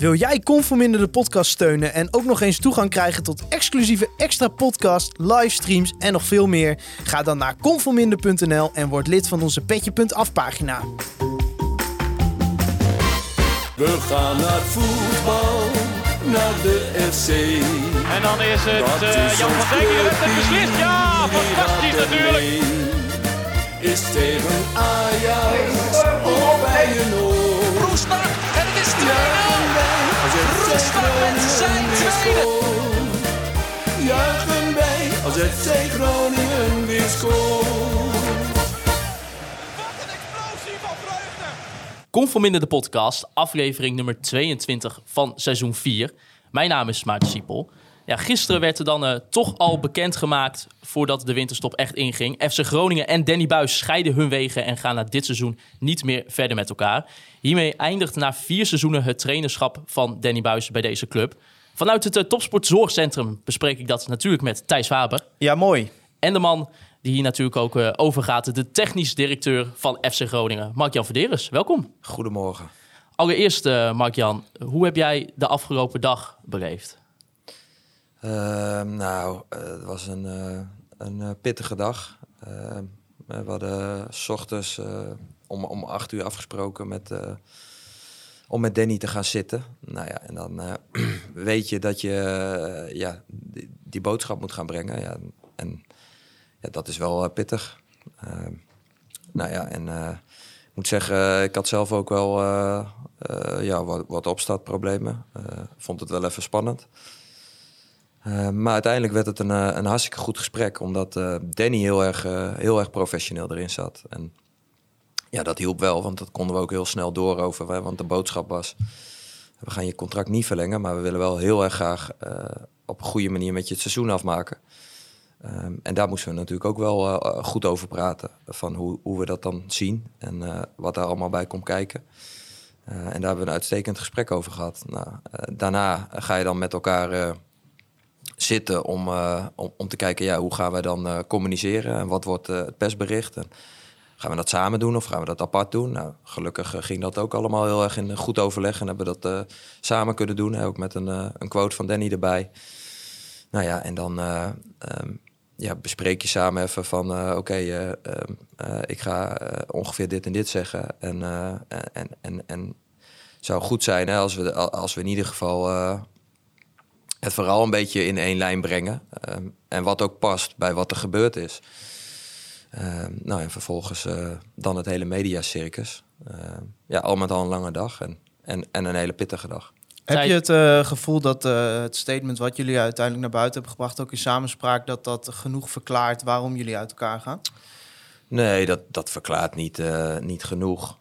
Wil jij Conforminder de podcast steunen en ook nog eens toegang krijgen tot exclusieve extra podcast, livestreams en nog veel meer? Ga dan naar conforminder.nl en word lid van onze petje.af pagina. We gaan naar voetbal, naar de FC. En dan is het eh, is Jan van Dijk die heeft het beslist. Ja, fantastisch natuurlijk. Is tegen Ajax of bij een oor. Roestak en het is 2-0. Roestak met zijn tweede. Juichen wij als het FC Groningen weer scoort. Conforminder de podcast, aflevering nummer 22 van seizoen 4. Mijn naam is Maarten Siepel. Ja, gisteren werd er dan eh, toch al bekendgemaakt, voordat de winterstop echt inging. FC Groningen en Danny Buis scheiden hun wegen en gaan na dit seizoen niet meer verder met elkaar. Hiermee eindigt na vier seizoenen het trainerschap van Danny Buis bij deze club. Vanuit het eh, Topsportzorgcentrum bespreek ik dat natuurlijk met Thijs Faber. Ja, mooi. En de man die hier natuurlijk ook eh, overgaat, de technisch directeur van FC Groningen, Mark-Jan Verderes. Welkom. Goedemorgen. Allereerst, eh Mark-Jan, hoe heb jij de afgelopen dag beleefd? Ehm, nou, eh, het was een, eh, een eh, pittige dag. Ehm, we hadden s ochtends om, om acht uur afgesproken met, om met Danny te gaan zitten. Nou ja, en dan weet je dat je ja, die, boodschap moet gaan brengen. Ja, en ja, dat is wel pittig. Ehm, nou ja, en ik moet zeggen, ik had zelf ook wel ja, wat, wat opstartproblemen. Vond het wel even spannend. Uh, maar uiteindelijk werd het een, uh, een hartstikke goed gesprek, omdat uh, Danny heel erg, heel erg professioneel erin zat. En ja, dat hielp wel, want dat konden we ook heel snel door over. Want de boodschap was, we gaan je contract niet verlengen, maar we willen wel heel erg graag op een goede manier met je het seizoen afmaken. Um, en daar moesten we natuurlijk ook wel goed over praten, van hoe, hoe we dat dan zien en wat daar allemaal bij komt kijken. en daar hebben we een uitstekend gesprek over gehad. Nou, daarna ga je dan met elkaar zitten om, uh, om, om te kijken ja, hoe gaan we dan uh, communiceren en wat wordt uh, het persbericht. En gaan we dat samen doen of gaan we dat apart doen? Nou, gelukkig ging dat ook allemaal heel erg in goed overleg en hebben we dat samen kunnen doen. Ook met een, een quote van Danny erbij. Nou ja, en dan um, ja, bespreek je samen even van oké, okay, ik ga ongeveer dit en dit zeggen. En, en, en, en zou goed zijn hè, als, we, als we in ieder geval het vooral een beetje in één lijn brengen. Um, en wat ook past bij wat er gebeurd is. Um, nou, en vervolgens uh, dan het hele mediacircus. Uh, ja, al met al een lange dag en, en, en een hele pittige dag. Heb je het uh, gevoel dat uh, het statement wat jullie uiteindelijk naar buiten hebben gebracht, ook in samenspraak, dat dat genoeg verklaart waarom jullie uit elkaar gaan? Nee, dat, dat verklaart niet, uh, niet genoeg.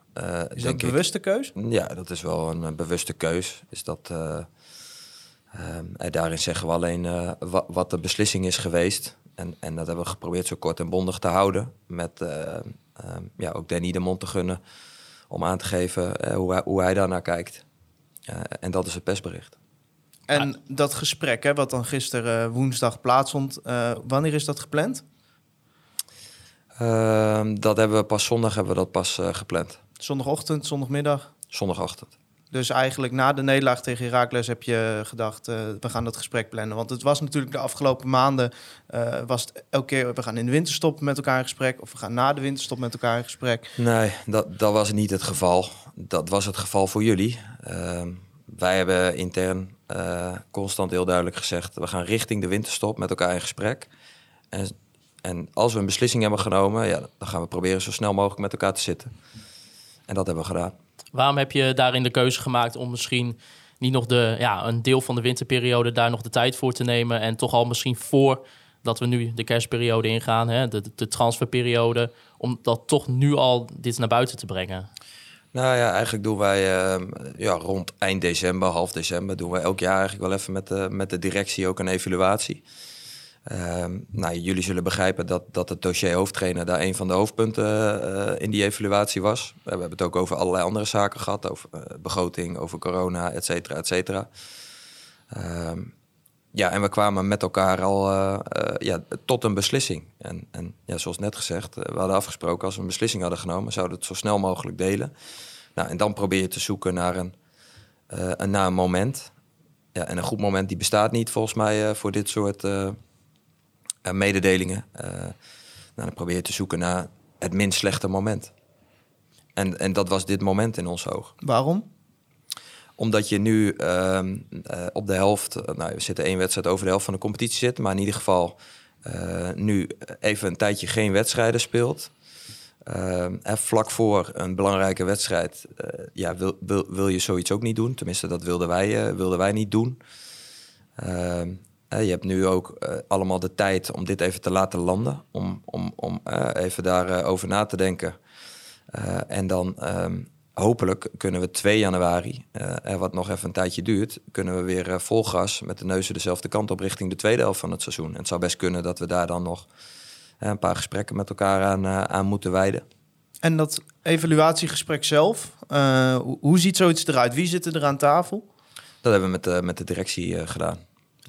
is dat een bewuste ik. keus? Ja, dat is wel een bewuste keus. Is dat, Um, en daarin zeggen we alleen uh, wat, wat, de beslissing is geweest. En, en dat hebben we geprobeerd zo kort en bondig te houden. Met uh, um, ja, ook Danny de mond te gunnen om aan te geven uh, hoe, hij, hoe hij daarnaar kijkt. en dat is het persbericht. En dat gesprek, hè, wat dan gisteren woensdag plaatsvond, wanneer is dat gepland? Ehm, dat hebben we pas zondag hebben we dat pas gepland. Zondagochtend, zondagmiddag? Zondagochtend. Dus eigenlijk na de nederlaag tegen Herakles heb je gedacht, uh, we gaan dat gesprek plannen. Want het was natuurlijk de afgelopen maanden, uh, was het elke keer, we gaan in de winterstop met elkaar in gesprek. Of we gaan na de winterstop met elkaar in gesprek. Nee, dat, dat was niet het geval. Dat was het geval voor jullie. Uh, wij hebben intern uh, constant heel duidelijk gezegd, we gaan richting de winterstop met elkaar in gesprek. En, en als we een beslissing hebben genomen, ja, dan gaan we proberen zo snel mogelijk met elkaar te zitten. En dat hebben we gedaan. Waarom heb je daarin de keuze gemaakt om misschien niet nog de, ja, een deel van de winterperiode daar nog de tijd voor te nemen en toch al misschien voor dat we nu de kerstperiode ingaan, hè, de, de transferperiode, om dat toch nu al dit naar buiten te brengen? Nou ja, eigenlijk doen wij uh, ja, rond eind december, half december, doen we elk jaar eigenlijk wel even met de, met de directie ook een evaluatie. Uh, nou, jullie zullen begrijpen dat, dat het dossier hoofdtrainer daar een van de hoofdpunten uh, in die evaluatie was. We hebben het ook over allerlei andere zaken gehad, over uh, begroting, over corona, et cetera, et cetera. Uh, ja, en we kwamen met elkaar al ja, tot een beslissing. En, en ja, zoals net gezegd, we hadden afgesproken als we een beslissing hadden genomen, zouden we het zo snel mogelijk delen. Nou, en dan probeer je te zoeken naar een, eh, een, moment. Ja, en een goed moment die bestaat niet volgens mij eh, voor dit soort eh, eh, mededelingen. Eh, nou, dan probeer je te zoeken naar het minst slechte moment. En, en dat was dit moment in ons oog Waarom? omdat je nu ehm, eh, op de helft, eh, nou, we zitten één wedstrijd over de helft van de competitie zit, maar in ieder geval eh, nu even een tijdje geen wedstrijden speelt. Ehm, en vlak voor een belangrijke wedstrijd, eh, ja, wil, wil, wil je zoiets ook niet doen. Tenminste, dat wilden wij, eh, wilden wij niet doen. Eh, je hebt nu ook eh, allemaal de tijd om dit even te laten landen. Om, om, om eh, even daarover over na te denken. Eh, en dan ehm, hopelijk kunnen we 2 januari, eh, wat nog even een tijdje duurt, kunnen we weer eh, vol gas met de neuzen dezelfde kant op richting de tweede helft van het seizoen. En het zou best kunnen dat we daar dan nog eh, een paar gesprekken met elkaar aan, eh, aan moeten wijden. En dat evaluatiegesprek zelf, eh, hoe, ziet zoiets eruit? Wie zit er aan tafel? Dat hebben we met de, met de directie eh, gedaan.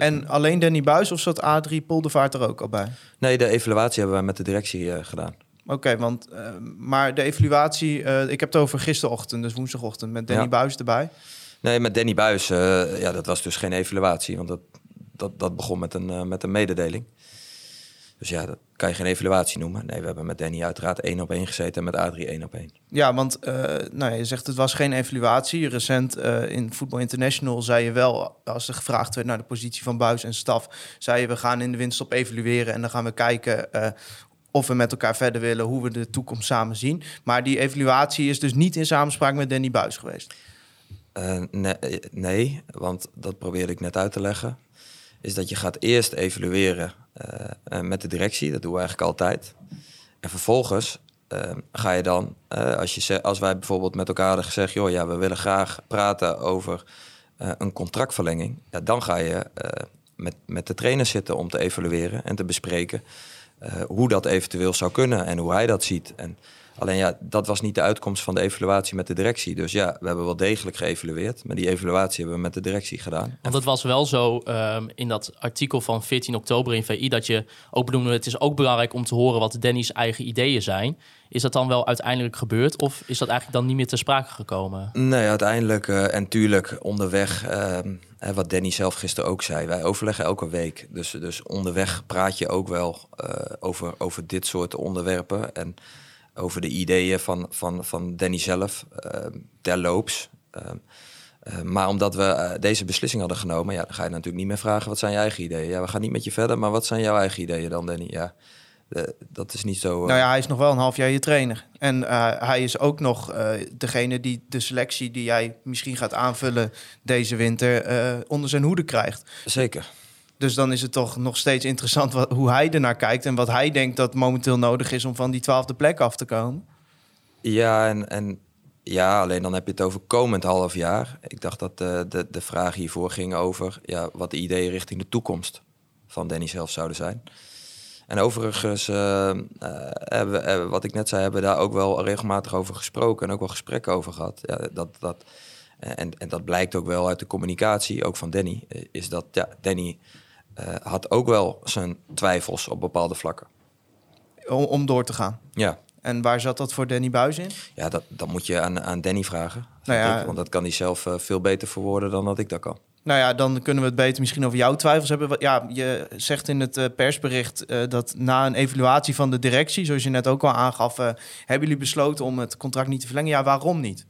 En alleen Danny Buis of zat Adrie Poldervaart er ook al bij? Nee, de evaluatie hebben wij met de directie eh, gedaan. Oké, want eh, maar de evaluatie, eh, ik heb het over gisterochtend, dus woensdagochtend, met Danny Ja. Buis erbij. Nee, met Danny Buis, ja, dat was dus geen evaluatie, want dat, dat, dat begon met een, met een mededeling. Dus ja, dat kan je geen evaluatie noemen. Nee, we hebben met Danny uiteraard één op één gezeten en met Adrie één op één. Ja, want eh, nou, je zegt het was geen evaluatie. Recent eh, in Football International zei je wel, als er gevraagd werd naar de positie van Buis en staf, zei je we gaan in de winststop evalueren en dan gaan we kijken eh, of we met elkaar verder willen, hoe we de toekomst samen zien. Maar die evaluatie is dus niet in samenspraak met Danny Buis geweest. Nee, nee, want dat probeerde ik net uit te leggen. Is dat je gaat eerst evalueren eh, eh, met de directie. Dat doen we eigenlijk altijd. En vervolgens eh, ga je dan, als, je, als wij bijvoorbeeld met elkaar hadden gezegd... joh, ja, we willen graag praten over een contractverlenging. Ja, dan ga je met, met de trainer zitten om te evalueren en te bespreken... hoe dat eventueel zou kunnen en hoe hij dat ziet. En alleen ja, dat was niet de uitkomst van de evaluatie met de directie. Dus ja, we hebben wel degelijk geëvalueerd. Maar die evaluatie hebben we met de directie gedaan. Want het was wel zo ehm, in dat artikel van 14 oktober in VI dat je ook benoemde: het is ook belangrijk om te horen wat Danny's eigen ideeën zijn. Is dat dan wel uiteindelijk gebeurd of is dat eigenlijk dan niet meer ter sprake gekomen? Nee, uiteindelijk eh, en tuurlijk onderweg, ehm, hè, wat Danny zelf gisteren ook zei, wij overleggen elke week. Dus, dus onderweg praat je ook wel eh, over, over dit soort onderwerpen en over de ideeën van, van, van Danny zelf, ehm, terloops. Eh, maar omdat we eh, deze beslissing hadden genomen, ja, dan ga je natuurlijk niet meer vragen wat zijn je eigen ideeën. Ja, we gaan niet met je verder, maar wat zijn jouw eigen ideeën dan, Danny? Ja, dat is niet zo. eh, Nou ja, hij is nog wel een half jaar je trainer. En hij is ook nog degene die de selectie die jij misschien gaat aanvullen deze winter onder zijn hoede krijgt. Zeker. Dus dan is het toch nog steeds interessant wat, hoe hij ernaar kijkt en wat hij denkt dat momenteel nodig is om van die twaalfde plek af te komen. Ja, en, en ja, alleen dan heb je het over komend half jaar. Ik dacht dat de, de, de vraag hiervoor ging over ja, wat de ideeën richting de toekomst van Danny zelf zouden zijn. En overigens, eh, eh, hebben we, wat ik net zei, hebben we daar ook wel regelmatig over gesproken en ook wel gesprekken over gehad. Ja, dat, dat, en, en dat blijkt ook wel uit de communicatie, ook van Danny, eh, is dat ja, Danny eh, had ook wel zijn twijfels op bepaalde vlakken. Om, om door te gaan. Ja, En waar zat dat voor Danny Buis in? Ja, dat, dat moet je aan, aan Danny vragen. Nou ja, ik, want dat kan hij zelf eh, veel beter verwoorden dan dat ik dat kan. Nou ja, dan kunnen we het beter misschien over jouw twijfels hebben. Ja, je zegt in het eh, persbericht dat na een evaluatie van de directie, zoals je net ook al aangaf, hebben jullie besloten om het contract niet te verlengen. Ja, waarom niet?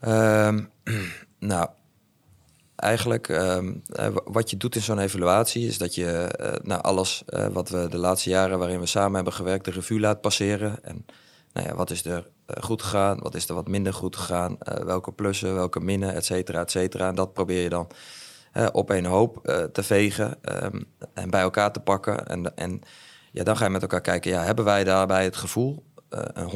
Ehm, nou, eigenlijk ehm, eh, wa- wat je doet in zo'n evaluatie is dat je eh, nou, alles eh, wat we de laatste jaren waarin we samen hebben gewerkt, de revue laat passeren. En nou ja, wat is er goed gegaan, wat is er wat minder goed gegaan, welke plussen, welke minnen, et cetera, et cetera. En dat probeer je dan op een hoop te vegen ehm, en bij elkaar te pakken. En, en ja, dan ga je met elkaar kijken, ja, hebben wij daarbij het gevoel, een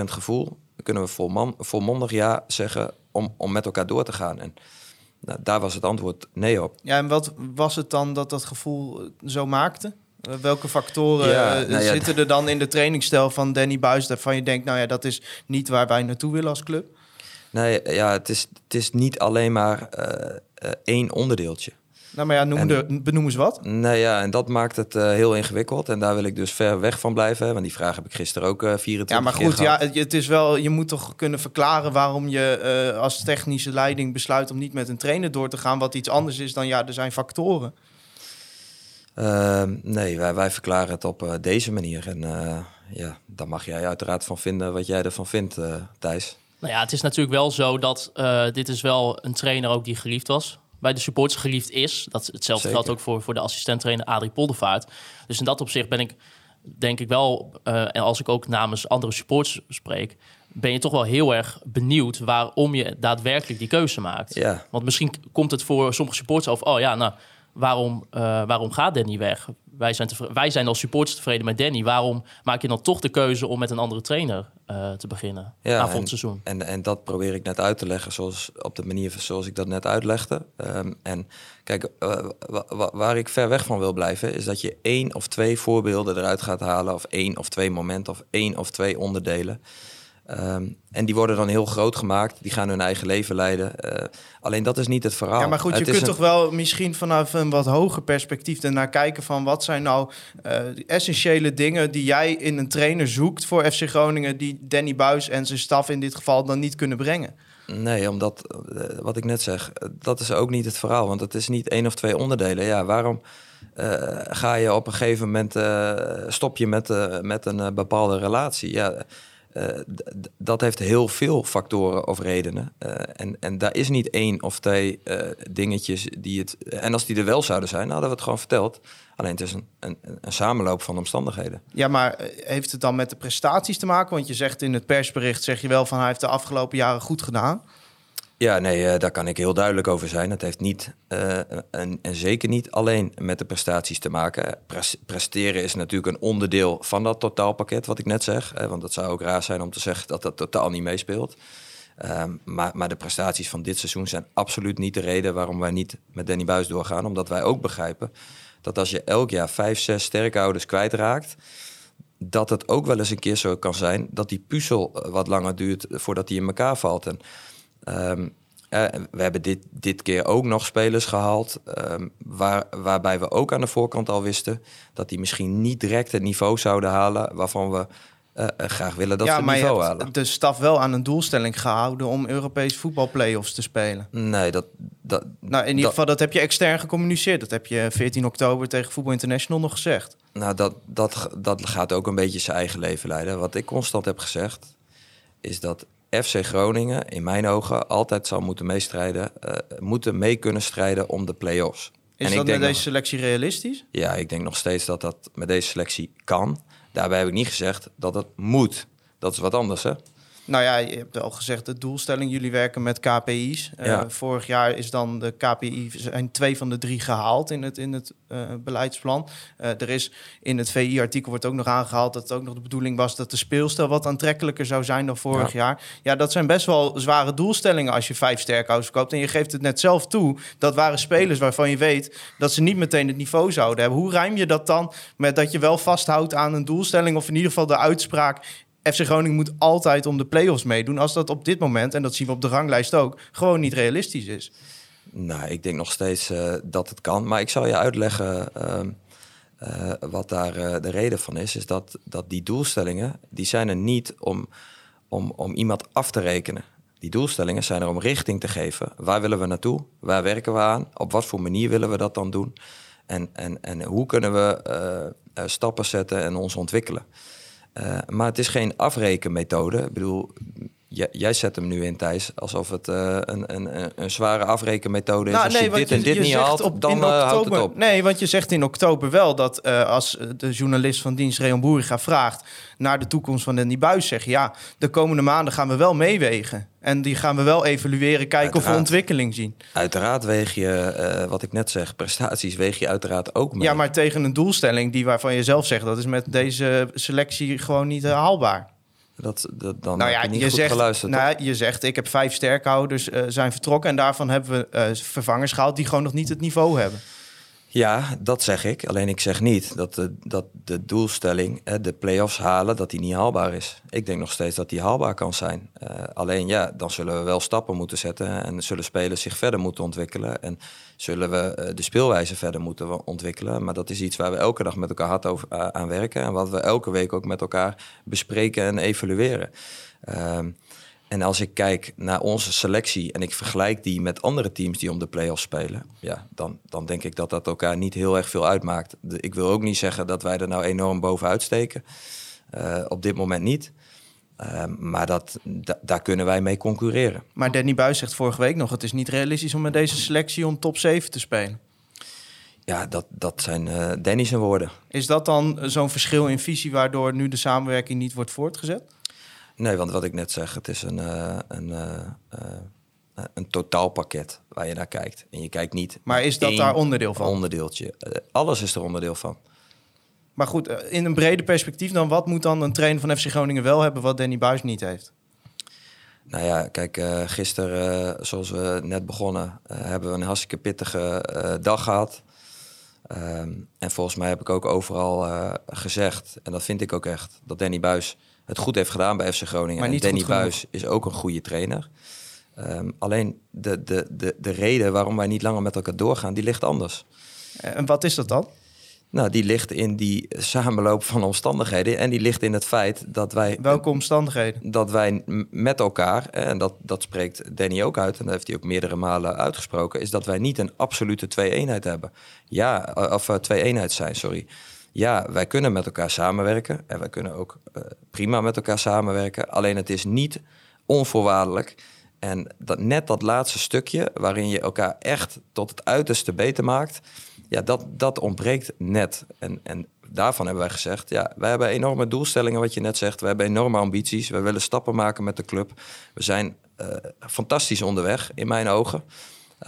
100% gevoel, kunnen we volmondig ja zeggen om, om met elkaar door te gaan. En nou, daar was het antwoord nee op. Ja, en wat was het dan dat dat gevoel eh, zo maakte? Eh, welke factoren Ja, eh, nou ja, zitten er dan in de trainingsstijl van Danny Buis... waarvan je denkt, nou ja, dat is niet waar wij naartoe willen als club? Nee, ja, het is, het is niet alleen maar één onderdeeltje. Nou, maar ja, noem En- de, benoem eens wat. Nee, ja, en dat maakt het eh, heel ingewikkeld. En daar wil ik dus ver weg van blijven. hè, Want die vraag heb ik gisteren ook eh 24 Ja, maar keer goed, ja, gehad. het, het is wel, je moet toch kunnen verklaren waarom je eh, als technische leiding besluit om niet met een trainer door te gaan, wat iets anders is dan ja, er zijn factoren. Ehm, nee, wij, wij verklaren het op eh, deze manier. En eh, ja, daar mag jij uiteraard van vinden wat jij ervan vindt, eh, Thijs. Nou ja, het is natuurlijk wel zo dat eh, dit is wel een trainer ook die geliefd was. Bij de supporters geliefd is. Dat, hetzelfde Zeker. geldt ook voor, voor de assistent-trainer Adrie Poldervaart. Dus in dat opzicht ben ik, denk ik wel, eh, en als ik ook namens andere supporters spreek, ben je toch wel heel erg benieuwd waarom je daadwerkelijk die keuze maakt. Ja, Want misschien komt het voor sommige supporters over, oh ja, nou, waarom, eh, waarom gaat Danny weg? Wij zijn, wij zijn als supporters tevreden met Danny. Waarom maak je dan toch de keuze om met een andere trainer eh, te beginnen Ja, na en- volgend seizoen? En, en dat probeer ik net uit te leggen zoals, op de manier zoals ik dat net uitlegde. Ehm, en kijk, eh, wa- wa- waar ik ver weg van wil blijven, is dat je één of twee voorbeelden eruit gaat halen, of één of twee momenten, of één of twee onderdelen. Ehm, en die worden dan heel groot gemaakt, die gaan hun eigen leven leiden. Eh, alleen dat is niet het verhaal. Ja, maar goed, je Het kunt een- toch wel misschien vanaf een wat hoger perspectief ernaar kijken van wat zijn nou de essentiële dingen die jij in een trainer zoekt voor FC Groningen die Danny Buis en zijn staf in dit geval dan niet kunnen brengen. Nee, omdat, eh, wat ik net zeg, dat is ook niet het verhaal. Want het is niet één of twee onderdelen. Ja, waarom ga je op een gegeven moment, stop je met, met een bepaalde relatie? Ja, dat heeft heel veel factoren of redenen. Eh, en, en daar is niet één of twee eh, dingetjes die het... En als die er wel zouden zijn, hadden we het gewoon verteld. Alleen het is een, een, een samenloop van omstandigheden. Ja, maar eh, heeft het dan met de prestaties te maken? Want je zegt in het persbericht, zeg je wel van hij heeft de afgelopen jaren goed gedaan. Ja, nee, eh, daar kan ik heel duidelijk over zijn. Het heeft niet, eh, en, zeker niet alleen met de prestaties te maken. Pres- presteren is natuurlijk een onderdeel van dat totaalpakket, wat ik net zeg. Eh, want het zou ook raar zijn om te zeggen dat dat totaal niet meespeelt. Ehm, maar, maar de prestaties van dit seizoen zijn absoluut niet de reden waarom wij niet met Danny Buis doorgaan. Omdat wij ook begrijpen dat als je elk jaar vijf, zes sterke ouders kwijtraakt, dat het ook wel eens een keer zo kan zijn dat die puzzel eh, wat langer duurt voordat die in elkaar valt. En Ehm, eh, we hebben dit, dit keer ook nog spelers gehaald. ehm, waar, waarbij we ook aan de voorkant al wisten dat die misschien niet direct het niveau zouden halen. waarvan we eh, eh, graag willen dat ja, ze het maar je niveau hebt halen. de staf wel aan een doelstelling gehouden om Europees voetbalplayoffs te spelen. Nee, dat. dat Nou, in ieder dat- geval, dat heb je extern gecommuniceerd. Dat heb je 14 oktober tegen Voetbal International nog gezegd. Nou, dat, dat, dat gaat ook een beetje zijn eigen leven leiden. Wat ik constant heb gezegd, is dat FC Groningen in mijn ogen altijd zal moeten meestrijden, eh, moeten mee kunnen strijden om de play-offs. Is En dat ik denk met deze selectie realistisch? Ja, ik denk nog steeds dat dat met deze selectie kan. Daarbij heb ik niet gezegd dat het moet. Dat is wat anders, hè? Nou ja, je hebt al gezegd, de doelstelling, jullie werken met KPI's. Eh, vorig jaar is dan de KPI, zijn twee van de drie gehaald in het, in het eh, beleidsplan. Eh, er is in het VI-artikel wordt ook nog aangehaald dat het ook nog de bedoeling was dat de speelstijl wat aantrekkelijker zou zijn dan vorig jaar. Ja, dat zijn best wel zware doelstellingen als je vijf sterkhouders verkoopt. En je geeft het net zelf toe, dat waren spelers waarvan je weet dat ze niet meteen het niveau zouden hebben. Hoe rijm je dat dan met dat je wel vasthoudt aan een doelstelling of in ieder geval de uitspraak FC Groningen moet altijd om de play-offs meedoen. Als dat op dit moment, en dat zien we op de ranglijst ook, gewoon niet realistisch is. Nou, ik denk nog steeds eh, dat het kan. Maar ik zal je uitleggen ehm, eh, wat daar eh, de reden van is. Is dat, dat die doelstellingen, die zijn er niet om, om, om iemand af te rekenen. Die doelstellingen zijn er om richting te geven. Waar willen we naartoe? Waar werken we aan? Op wat voor manier willen we dat dan doen? En, en, en hoe kunnen we eh, eh, stappen zetten en ons ontwikkelen? Eh, maar het is geen afrekenmethode. Ik bedoel, jij, jij zet hem nu in, Thijs, alsof het eh, een, een, een, zware afrekenmethode is. Nou, Als je want dit en dit je niet haalt, op- dan eh, houdt het op. Nee, want je zegt in oktober wel dat eh, als de journalist van dienst Reon Boeriga vraagt naar de toekomst van Danny Buis, zeg je ja, de komende maanden gaan we wel meewegen. En die gaan we wel evalueren, kijken of we ontwikkeling zien. Uiteraard weeg je, wat ik net zeg, prestaties weeg je uiteraard ook mee. Ja, maar tegen een doelstelling die waarvan je zelf zegt, dat is met deze selectie gewoon niet haalbaar. Dat, dat, dan Nou ja, je niet je goed zegt, geluisterd. nou, je zegt, ik heb vijf sterkhouders eh, zijn vertrokken en daarvan hebben we eh, vervangers gehaald die gewoon nog niet het niveau hebben. Ja, dat zeg ik. Alleen ik zeg niet dat de, dat de doelstelling, hè, de play-offs halen, dat die niet haalbaar is. Ik denk nog steeds dat die haalbaar kan zijn. Uh, alleen ja, dan zullen we wel stappen moeten zetten en zullen spelers zich verder moeten ontwikkelen. En zullen we uh, de speelwijze verder moeten ontwikkelen. Maar dat is iets waar we elke dag met elkaar hard over, uh, aan werken. En wat we elke week ook met elkaar bespreken en evalueren. Ehm, en als ik kijk naar onze selectie en ik vergelijk die met andere teams die om de play-offs spelen, ja, dan, dan denk ik dat dat elkaar niet heel erg veel uitmaakt. Ik wil ook niet zeggen dat wij er nou enorm bovenuit steken. Uh, op dit moment niet. Uh, maar dat, da, daar kunnen wij mee concurreren. Maar Danny Buis zegt vorige week nog: het is niet realistisch om met deze selectie om top 7 te spelen. Ja, dat, dat zijn uh, Danny's woorden. Is dat dan zo'n verschil in visie waardoor nu de samenwerking niet wordt voortgezet? Nee, want wat ik net zeg, het is een, uh, een, uh, een totaalpakket waar je naar kijkt. En je kijkt niet. Maar is dat daar onderdeel van? Onderdeeltje. alles is er onderdeel van. Maar goed, in een breder perspectief dan, wat moet dan een trainer van FC Groningen wel hebben wat Danny Buis niet heeft? Nou ja, kijk, gisteren, zoals we net begonnen, hebben we een hartstikke pittige dag gehad. Um, en volgens mij heb ik ook overal gezegd, en dat vind ik ook echt, dat Danny Buis het goed heeft gedaan bij FC Groningen. Maar niet en Danny Buis is ook een goede trainer. Um, alleen de, de, de, de reden waarom wij niet langer met elkaar doorgaan, die ligt anders. En wat is dat dan? Nou, die ligt in die samenloop van omstandigheden. En die ligt in het feit dat wij. Welke omstandigheden? Dat wij met elkaar, en dat, dat spreekt Danny ook uit, en dat heeft hij ook meerdere malen uitgesproken, is dat wij niet een absolute twee-eenheid hebben. Ja, of uh, twee-eenheid zijn, sorry ja, wij kunnen met elkaar samenwerken. En wij kunnen ook uh, prima met elkaar samenwerken. Alleen het is niet onvoorwaardelijk. En dat, net dat laatste stukje waarin je elkaar echt tot het uiterste beter maakt. Ja, dat, dat ontbreekt net. En, en daarvan hebben wij gezegd, ja, wij hebben enorme doelstellingen, wat je net zegt. We hebben enorme ambities. We willen stappen maken met de club. We zijn uh, fantastisch onderweg, in mijn ogen.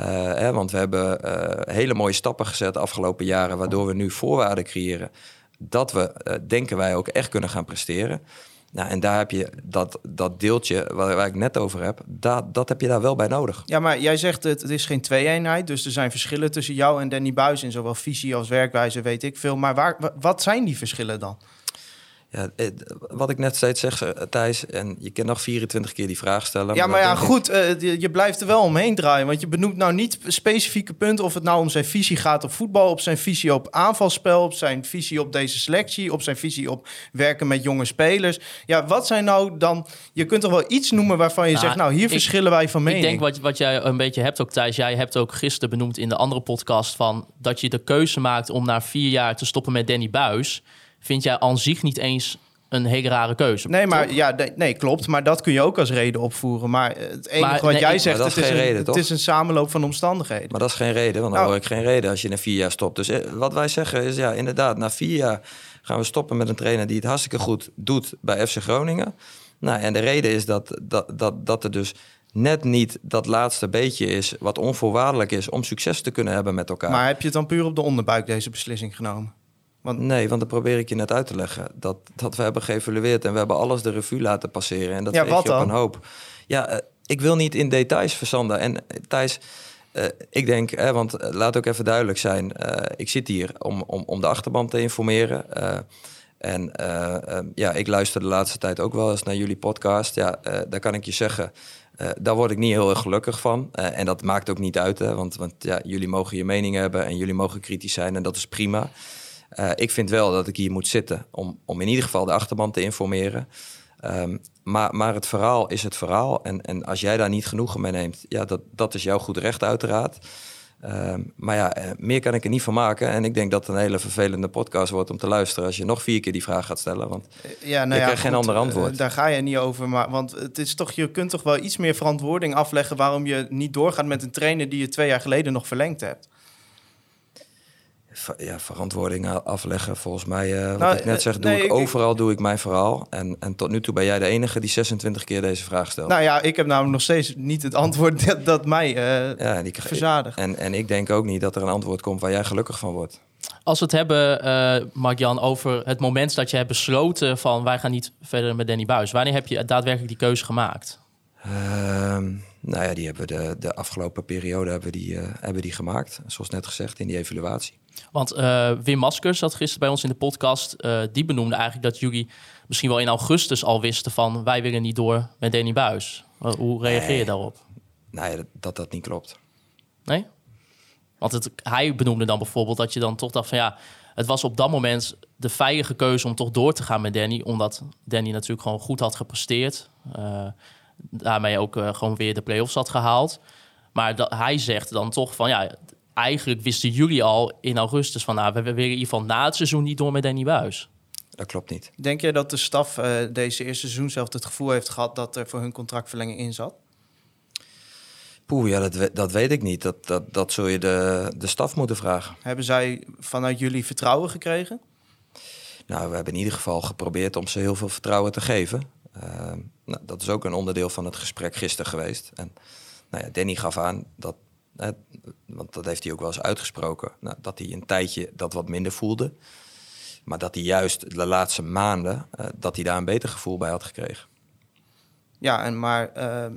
Uh, hè, want we hebben uh, hele mooie stappen gezet de afgelopen jaren, waardoor we nu voorwaarden creëren dat we, denken wij, ook echt kunnen gaan presteren. Nou, en daar heb je dat, dat deeltje waar, ik net over heb, dat, dat heb je daar wel bij nodig. Ja, maar jij zegt het, het is geen twee-eenheid, dus er zijn verschillen tussen jou en Danny Buis in zowel visie als werkwijze, weet ik veel. Maar waar, wat zijn die verschillen dan? Ja, wat ik net steeds zeg, Thijs, en je kan nog 24 keer die vraag stellen. Ja, maar, maar ja, goed, ik... uh, je blijft er wel omheen draaien. Want je benoemt nou niet specifieke punten of het nou om zijn visie gaat op voetbal, op zijn visie op aanvalspel, op zijn visie op deze selectie, op zijn visie op werken met jonge spelers. Ja, wat zijn nou dan, je kunt toch wel iets noemen waarvan je nou, zegt, nou hier ik, verschillen wij van mening. Ik denk wat, wat jij een beetje hebt ook, Thijs, jij hebt ook gisteren benoemd in de andere podcast van dat je de keuze maakt om na vier jaar te stoppen met Danny Buis vind jij aan zich niet eens een hele rare keuze. Nee, maar toch? ja, nee, klopt. Maar dat kun je ook als reden opvoeren. Maar het enige maar, wat nee, jij zegt, het, is een, reden, het is een samenloop van omstandigheden. Maar dat is geen reden, want dan nou, hoor ik geen reden als je na vier jaar stopt. Dus eh, wat wij zeggen is, ja, inderdaad, na vier jaar gaan we stoppen met een trainer die het hartstikke goed doet bij FC Groningen. Nou, en de reden is dat, dat, dat, dat er dus net niet dat laatste beetje is wat onvoorwaardelijk is om succes te kunnen hebben met elkaar. Maar heb je het dan puur op de onderbuik deze beslissing genomen? Want... Nee, want dat probeer ik je net uit te leggen. Dat, dat we hebben geëvalueerd en we hebben alles de revue laten passeren. En dat ja, wat je op een hoop. Ja, uh, ik wil niet in details verzanden. En uh, Thijs, uh, ik denk, hè, want laat ook even duidelijk zijn. ik zit hier om, om, om de achterban te informeren. en ja, ik luister de laatste tijd ook wel eens naar jullie podcast. Ja, daar kan ik je zeggen... Uh, daar word ik niet heel erg gelukkig van. Uh, en dat maakt ook niet uit, hè, want, want ja, jullie mogen je mening hebben en jullie mogen kritisch zijn en dat is prima. Uh, ik vind wel dat ik hier moet zitten om, om in ieder geval de achterban te informeren. Um, maar, maar het verhaal is het verhaal. En, en als jij daar niet genoegen mee neemt, ja, dat, dat is jouw goed recht uiteraard. Um, maar ja, meer kan ik er niet van maken. En ik denk dat het een hele vervelende podcast wordt om te luisteren als je nog vier keer die vraag gaat stellen. Want ja, nou je ja, krijgt geen ander antwoord. Daar ga je niet over. Maar, want het is toch, je kunt toch wel iets meer verantwoording afleggen waarom je niet doorgaat met een trainer die je twee jaar geleden nog verlengd hebt ja, verantwoording afleggen. Volgens mij, uh, wat nou, ik net zeg, doe nee, ik, overal doe ik mijn verhaal. En, en tot nu toe ben jij de enige die 26 keer deze vraag stelt. Nou ja, ik heb namelijk nog steeds niet het antwoord dat, dat mij uh, ja, die, verzadigt. En, en ik denk ook niet dat er een antwoord komt waar jij gelukkig van wordt. Als we het hebben, uh, Mark-Jan, over het moment dat je hebt besloten van... wij gaan niet verder met Danny Buis. Wanneer heb je daadwerkelijk die keuze gemaakt? Ehm, nou ja, die hebben we de, de afgelopen periode hebben die, eh, hebben die gemaakt. Zoals net gezegd in die evaluatie. Want eh, Wim Maskers zat gisteren bij ons in de podcast. eh, die benoemde eigenlijk dat jullie misschien wel in augustus al wisten van... wij willen niet door met Danny Buis. Hoe reageer je Nee. daarop? Nou ja, dat, dat dat niet klopt. Nee? Want het, hij benoemde dan bijvoorbeeld dat je dan toch dacht van ja... het was op dat moment de veilige keuze om toch door te gaan met Danny... omdat Danny natuurlijk gewoon goed had gepresteerd. Daarmee ook eh, gewoon weer de play-offs had gehaald. Maar dat, hij zegt dan toch van ja... eigenlijk wisten jullie al in augustus van... nou, we, willen in ieder geval na het seizoen niet door met Danny Buis. Dat klopt niet. Denk jij dat de staf eh, deze eerste seizoen zelf het gevoel heeft gehad dat er voor hun contractverlenging in zat? Poeh, ja, dat, dat weet ik niet. Dat, dat, dat zul je de, de staf moeten vragen. Hebben zij vanuit jullie vertrouwen gekregen? Nou, we hebben in ieder geval geprobeerd om ze heel veel vertrouwen te geven. Ehm, nou, dat is ook een onderdeel van het gesprek gisteren geweest. En nou ja, Danny gaf aan dat, want dat heeft hij ook wel eens uitgesproken, nou, dat hij een tijdje dat wat minder voelde. Maar dat hij juist de laatste maanden, eh, dat hij daar een beter gevoel bij had gekregen. Ja, en maar eh,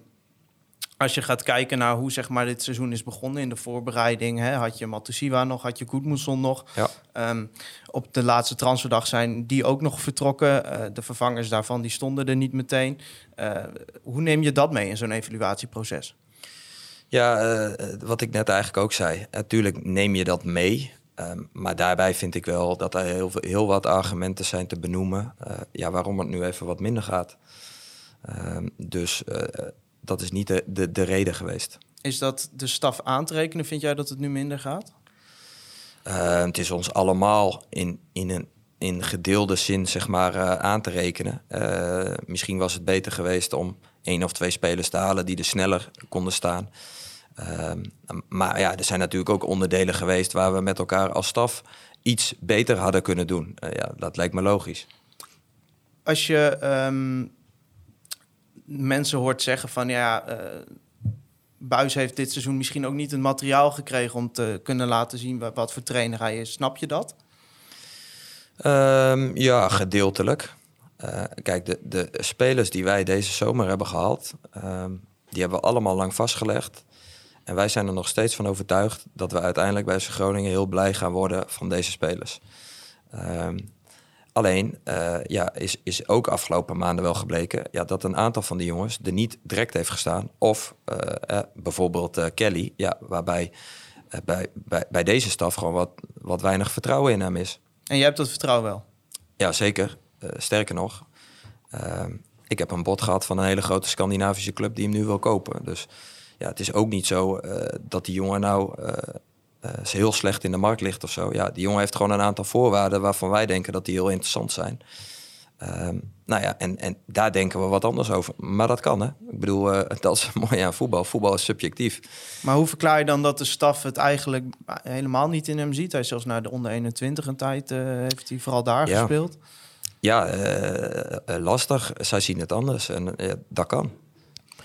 als je gaat kijken naar hoe zeg maar, dit seizoen is begonnen in de voorbereiding, hè, had je Matusiwa nog, had je Goedmoedson nog. Ja. Ehm, op de laatste transferdag zijn die ook nog vertrokken. Eh, de vervangers daarvan die stonden er niet meteen. Eh, hoe neem je dat mee in zo'n evaluatieproces? Ja, eh, wat ik net eigenlijk ook zei. Natuurlijk neem je dat mee. Ehm, maar daarbij vind ik wel dat er heel, veel- heel wat argumenten zijn te benoemen. ja, waarom het nu even wat minder gaat. Ehm, dus dat is niet de, de, de reden geweest. Is dat de staf aan te rekenen? Vind jij dat het nu minder gaat? Eh, het is ons allemaal in, in een in gedeelde zin zeg maar, eh, aan te rekenen. Eh, misschien was het beter geweest om één of twee spelers te halen die er sneller konden staan. Maar ja, er zijn natuurlijk ook onderdelen geweest waar we met elkaar als staf iets beter hadden kunnen doen. Ja, dat lijkt me logisch. Als je ehm, mensen hoort zeggen van ja, eh Buis heeft dit seizoen misschien ook niet het materiaal gekregen om te kunnen laten zien wa- wat voor trainer hij is. Snap je dat? Ehm, ja, gedeeltelijk. Eh, kijk, de, de spelers die wij deze zomer hebben gehaald, ehm, die hebben we allemaal lang vastgelegd. En wij zijn er nog steeds van overtuigd dat we uiteindelijk bij Groningen heel blij gaan worden van deze spelers. Ehm, alleen eh, ja, is, is ook afgelopen maanden wel gebleken ja, dat een aantal van die jongens er niet direct heeft gestaan. Of eh, eh, bijvoorbeeld Kelly, ja, waarbij bij, bij, bij deze staf gewoon wat, wat weinig vertrouwen in hem is. En jij hebt dat vertrouwen wel. Ja, zeker. Sterker nog, ehm, ik heb een bod gehad van een hele grote Scandinavische club die hem nu wil kopen. Dus ja, het is ook niet zo dat die jongen nou eh, eh, heel slecht in de markt ligt of zo. Ja, die jongen heeft gewoon een aantal voorwaarden waarvan wij denken dat die heel interessant zijn. Ehm, nou ja, en, en daar denken we wat anders over. Maar dat kan, hè. Ik bedoel, eh, dat is mooi aan voetbal. Voetbal is subjectief. Maar hoe verklaar je dan dat de staf het eigenlijk helemaal niet in hem ziet? Hij is zelfs naar de onder 21 een tijd eh, heeft hij vooral daar Ja. gespeeld. Ja, eh, eh, lastig. Zij zien het anders en eh, dat kan.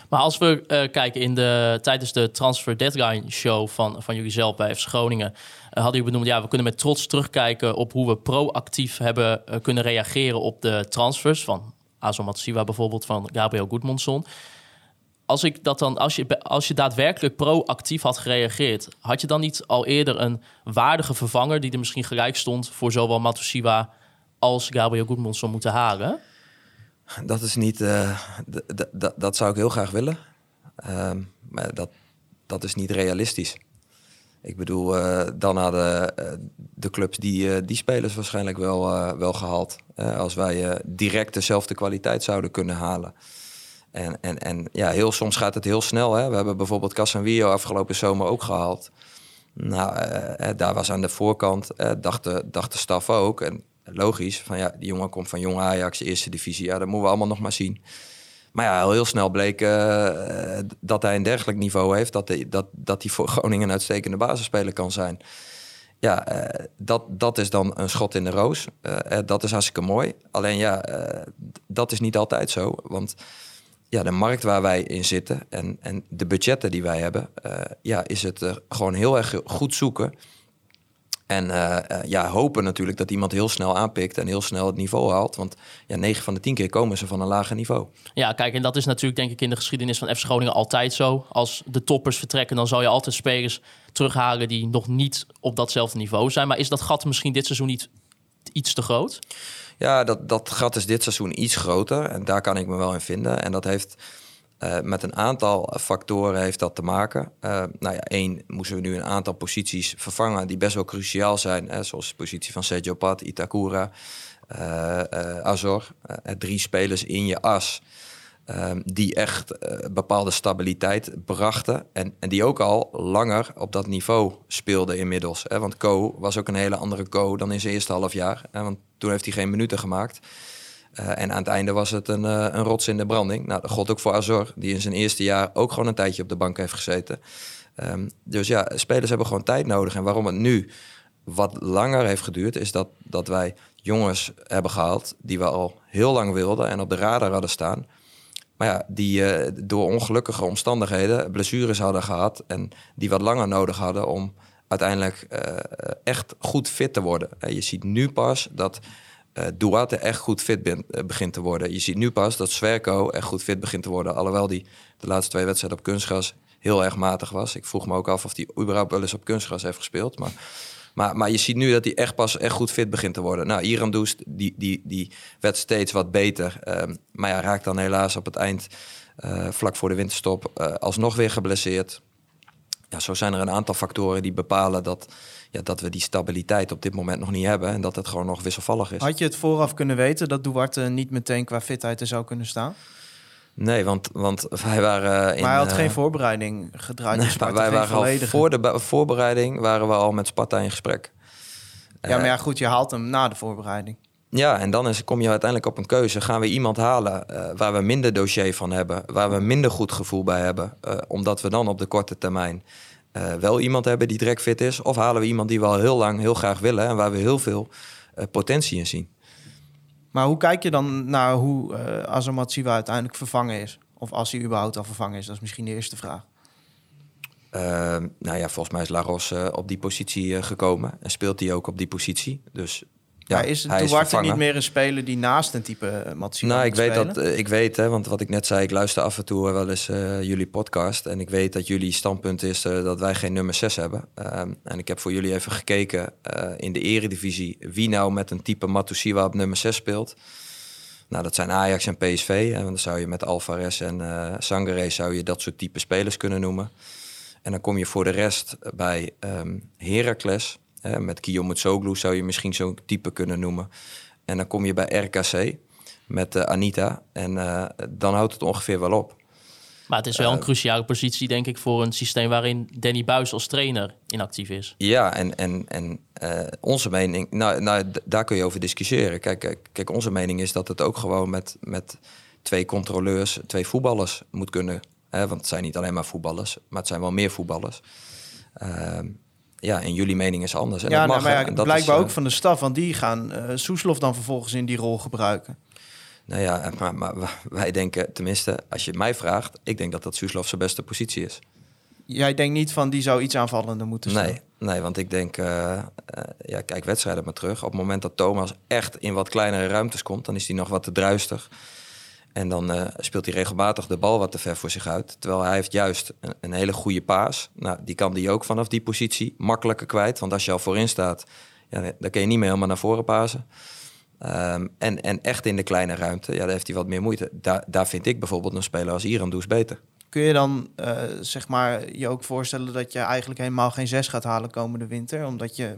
Maar als we eh, kijken in de, tijdens de Transfer Deadline show van, van jullie zelf bij FC Groningen, eh, hadden jullie benoemd, ja, we kunnen met trots terugkijken op hoe we proactief hebben eh, kunnen reageren op de transfers van Azo Matsiwa bijvoorbeeld, van Gabriel Goedmondson. Als, ik dat dan, als, je, als je daadwerkelijk proactief had gereageerd, had je dan niet al eerder een waardige vervanger die er misschien gelijk stond voor zowel Matusiwa als Gabriel Goedmondson moeten halen? Dat is niet. eh, dat zou ik heel graag willen. Ehm, maar dat, dat is niet realistisch. Ik bedoel, eh, dan hadden eh, de clubs die, die spelers waarschijnlijk wel, wel gehaald. Eh, als wij direct dezelfde kwaliteit zouden kunnen halen. En, en, en ja, heel soms gaat het heel snel. Hè? We hebben bijvoorbeeld Casemiro afgelopen zomer ook gehaald. Nou, daar was aan de voorkant, dacht de staf ook. En logisch, van ja, die jongen komt van Jong Ajax, eerste divisie. Ja, dat moeten we allemaal nog maar zien. Maar ja, heel snel bleek eh, dat hij een dergelijk niveau heeft... dat hij, dat, dat hij voor Groningen een uitstekende basisspeler kan zijn. Ja, eh, dat, dat is dan een schot in de roos. Eh, dat is hartstikke mooi. Alleen ja, dat is niet altijd zo. Want ja, de markt waar wij in zitten en, en de budgetten die wij hebben... ja, is het gewoon heel erg goed zoeken En eh, eh, ja, hopen natuurlijk dat iemand heel snel aanpikt en heel snel het niveau haalt. Want ja, 9 van de 10 keer komen ze van een lager niveau. Ja, kijk, en dat is natuurlijk denk ik in de geschiedenis van FC Groningen altijd zo. Als de toppers vertrekken, dan zal je altijd spelers terughalen die nog niet op datzelfde niveau zijn. Maar is dat gat misschien dit seizoen niet iets te groot? Ja, dat, dat gat is dit seizoen iets groter. En daar kan ik me wel in vinden. En dat heeft uh, met een aantal factoren heeft dat te maken. Uh, nou ja, één, moeten we nu een aantal posities vervangen die best wel cruciaal zijn. Hè, zoals de positie van Sergio Pat, Itakura, uh, Azor. drie spelers in je as. Ehm, die echt bepaalde stabiliteit brachten. En, en die ook al langer op dat niveau speelden inmiddels. Hè? Want Co was ook een hele andere Co dan in zijn eerste half jaar. Hè? Want toen heeft hij geen minuten gemaakt. Uh, en aan het einde was het een, uh, een rots in de branding. Nou, dat ook voor Azor, die in zijn eerste jaar ook gewoon een tijdje op de bank heeft gezeten. Um, dus ja, spelers hebben gewoon tijd nodig. En waarom het nu wat langer heeft geduurd, is dat, dat wij jongens hebben gehaald die we al heel lang wilden en op de radar hadden staan. Maar ja, die uh, door ongelukkige omstandigheden blessures hadden gehad en die wat langer nodig hadden om uiteindelijk echt goed fit te worden. En je ziet nu pas dat uh, Duarte echt goed fit uh, begint te worden. Je ziet nu pas dat Sverko echt goed fit begint te worden. Alhoewel die de laatste twee wedstrijden op kunstgras heel erg matig was. Ik vroeg me ook af of hij überhaupt wel eens op kunstgras heeft gespeeld. Maar, maar, maar je ziet nu dat hij echt pas echt goed fit begint te worden. Nou, Iran Doest, die, die, die werd steeds wat beter. Um, maar ja, raakt dan helaas op het eind, uh, vlak voor de winterstop, alsnog weer geblesseerd. Ja, zo zijn er een aantal factoren die bepalen dat ja, dat we die stabiliteit op dit moment nog niet hebben en dat het gewoon nog wisselvallig is. Had je het vooraf kunnen weten dat Duarte niet meteen qua fitheid er zou kunnen staan? Nee, want, want wij waren. In, maar hij had geen voorbereiding gedraaid. Nee, maar wij waren al voor de voorbereiding waren we al met Sparta in gesprek. Ja, maar ja, goed, je haalt hem na de voorbereiding. Ja, en dan is, kom je uiteindelijk op een keuze. Gaan we iemand halen uh, waar we minder dossier van hebben, waar we minder goed gevoel bij hebben, uh, omdat we dan op de korte termijn uh, wel iemand hebben die direct fit is? Of halen we iemand die we al heel lang heel graag willen en waar we heel veel uh, potentie in zien? Maar hoe kijk je dan naar hoe uh, Azamat Siwa uiteindelijk vervangen is? Of als hij überhaupt al vervangen is? Dat is misschien de eerste vraag. nou ja, volgens mij is Laros op die positie gekomen en speelt hij ook op die positie. Dus ja, maar is het Duarte niet meer een speler die naast een type uh, Matsima Nou, ik weet dat, uh, ik weet, hè, want wat ik net zei, ik luister af en toe wel eens uh, jullie podcast. En ik weet dat jullie standpunt is dat wij geen nummer 6 hebben. Ehm, en ik heb voor jullie even gekeken in de eredivisie wie nou met een type Matusiwa op nummer 6 speelt. Nou, dat zijn Ajax en PSV. En dan zou je met Alvarez en uh, Sangare zou je dat soort type spelers kunnen noemen. En dan kom je voor de rest bij um, Heracles. Hè, met Kiyomitsoglu zou je misschien zo'n type kunnen noemen. En dan kom je bij RKC met uh, Anita. En uh, dan houdt het ongeveer wel op. Maar het is wel een uh, cruciale positie, denk ik, voor een systeem waarin Danny Buis als trainer inactief is. Ja, en, en, en onze mening, nou, nou, daar kun je over discussiëren. Kijk, kijk, onze mening is dat het ook gewoon met, met twee controleurs, twee voetballers moet kunnen. Hè, want het zijn niet alleen maar voetballers, maar het zijn wel meer voetballers. Ehm, ja, en jullie mening is anders. En ja, dat mag, nou, maar ja, en dat blijkbaar is, ook van de staf, want die gaan uh, Soeslof dan vervolgens in die rol gebruiken. Nou ja, maar, maar wij denken, tenminste, als je mij vraagt, ik denk dat dat Soeslof zijn beste positie is. Jij denkt niet van die zou iets aanvallender moeten zijn? Nee, nee want ik denk, uh, uh, ja, kijk wedstrijden maar terug. Op het moment dat Thomas echt in wat kleinere ruimtes komt, dan is hij nog wat te druistig. En dan uh, speelt hij regelmatig de bal wat te ver voor zich uit. Terwijl hij heeft juist een, hele goede paas. Nou, die kan die ook vanaf die positie makkelijker kwijt. Want als je al voorin staat, ja, dan kun je niet meer helemaal naar voren pasen. Um, en, en echt in de kleine ruimte, ja, daar heeft hij wat meer moeite. Daar, daar vind ik bijvoorbeeld een speler als Iran beter. Kun je dan uh, zeg maar je ook voorstellen dat je eigenlijk helemaal geen zes gaat halen komende winter? Omdat je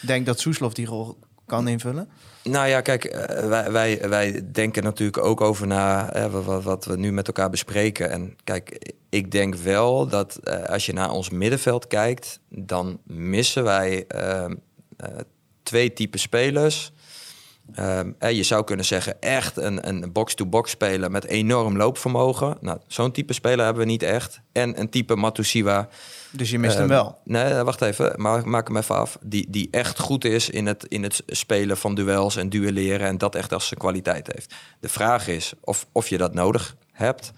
denkt dat Soeslof die rol kan invullen? Nou ja, kijk, uh, wij, wij, wij denken natuurlijk ook over na uh, wat, wat, we nu met elkaar bespreken. En kijk, ik denk wel dat uh, als je naar ons middenveld kijkt, dan missen wij ehm, twee typen spelers. Um, je zou kunnen zeggen, echt een, een box-to-box speler met enorm loopvermogen. Nou, zo'n type speler hebben we niet echt. En een type Matusiwa. Dus je mist hem wel? Nee, wacht even. Maar maak hem even af. Die, die echt goed is in het, in het spelen van duels en duelleren. En dat echt als zijn kwaliteit heeft. De vraag is of, of je dat nodig hebt.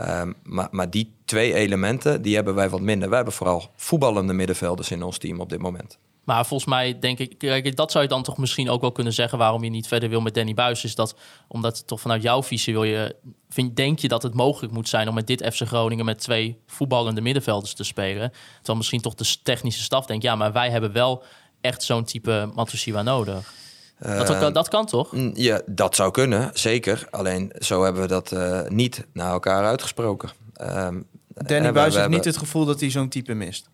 Um, maar, maar die twee elementen, die hebben wij wat minder. Wij hebben vooral voetballende middenvelders in ons team op dit moment. Maar volgens mij denk ik, kijk, dat zou je dan toch misschien ook wel kunnen zeggen waarom je niet verder wil met Danny Buis. Is dat omdat toch vanuit jouw visie wil je, vind, denk je dat het mogelijk moet zijn om met dit FC Groningen met twee voetballende middenvelders te spelen. Terwijl misschien toch de technische staf denkt, ja, maar wij hebben wel echt zo'n type Matusiwa nodig. Dat, Eh, dat kan toch? Mm, Ja, dat zou kunnen, zeker. Alleen zo hebben we dat eh, niet naar elkaar uitgesproken. Ehm, Danny Buis heeft hebben- niet het gevoel dat hij zo'n type mist.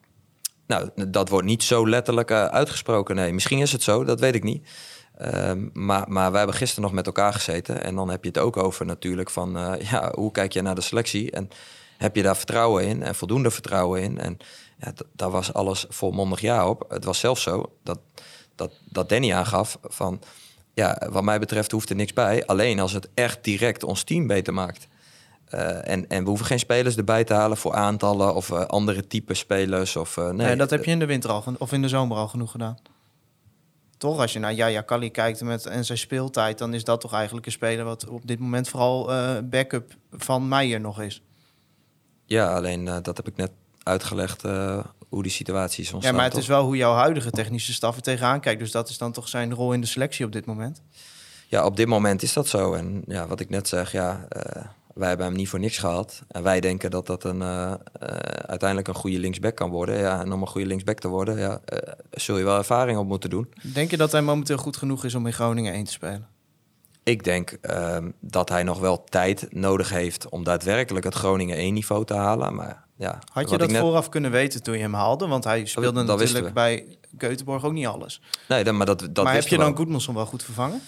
Nou, dat wordt niet zo letterlijk eh, uitgesproken. Nee, misschien is het zo, dat weet ik niet. Ehm, maar, maar we hebben gisteren nog met elkaar gezeten. En dan heb je het ook over natuurlijk van... eh, ja, hoe kijk je naar de selectie? En heb je daar vertrouwen in en voldoende vertrouwen in? En ja, daar was alles volmondig ja op. Het was zelfs zo dat, dat, dat Danny aangaf van... Ja, wat mij betreft hoeft er niks bij. Alleen als het echt direct ons team beter maakt. Eh, en, en we hoeven geen spelers erbij te halen voor aantallen of eh, andere type spelers. Of, eh, nee, Nee, dat heb je in de winter al, of in de zomer al genoeg gedaan. Toch, als je naar Jaya Kali kijkt met, en zijn speeltijd, dan is dat toch eigenlijk een speler wat op dit moment vooral backup van Meijer nog is. Ja, alleen dat heb ik net uitgelegd hoe die situatie is Ja, ontstaan. maar het toch? is wel hoe jouw huidige technische staf er tegenaan kijkt. Dus dat is dan toch zijn rol in de selectie op dit moment. Ja, op dit moment is dat zo. En ja, wat ik net zeg, ja, wij hebben hem niet voor niks gehad. En wij denken dat dat een, eh, eh, uiteindelijk een goede linksback kan worden. Ja, en om een goede linksback te worden, ja, eh, zul je wel ervaring op moeten doen. Denk je dat hij momenteel goed genoeg is om in Groningen 1 te spelen? Ik denk ehm, dat hij nog wel tijd nodig heeft om daadwerkelijk het Groningen 1 niveau te halen. Maar ja, Had je dat net- vooraf kunnen weten toen je hem haalde? Want hij speelde dat natuurlijk bij Göteborg ook niet alles. Nee, dan, maar dat, dat maar heb je dan. Goedmanson wel goed vervangen?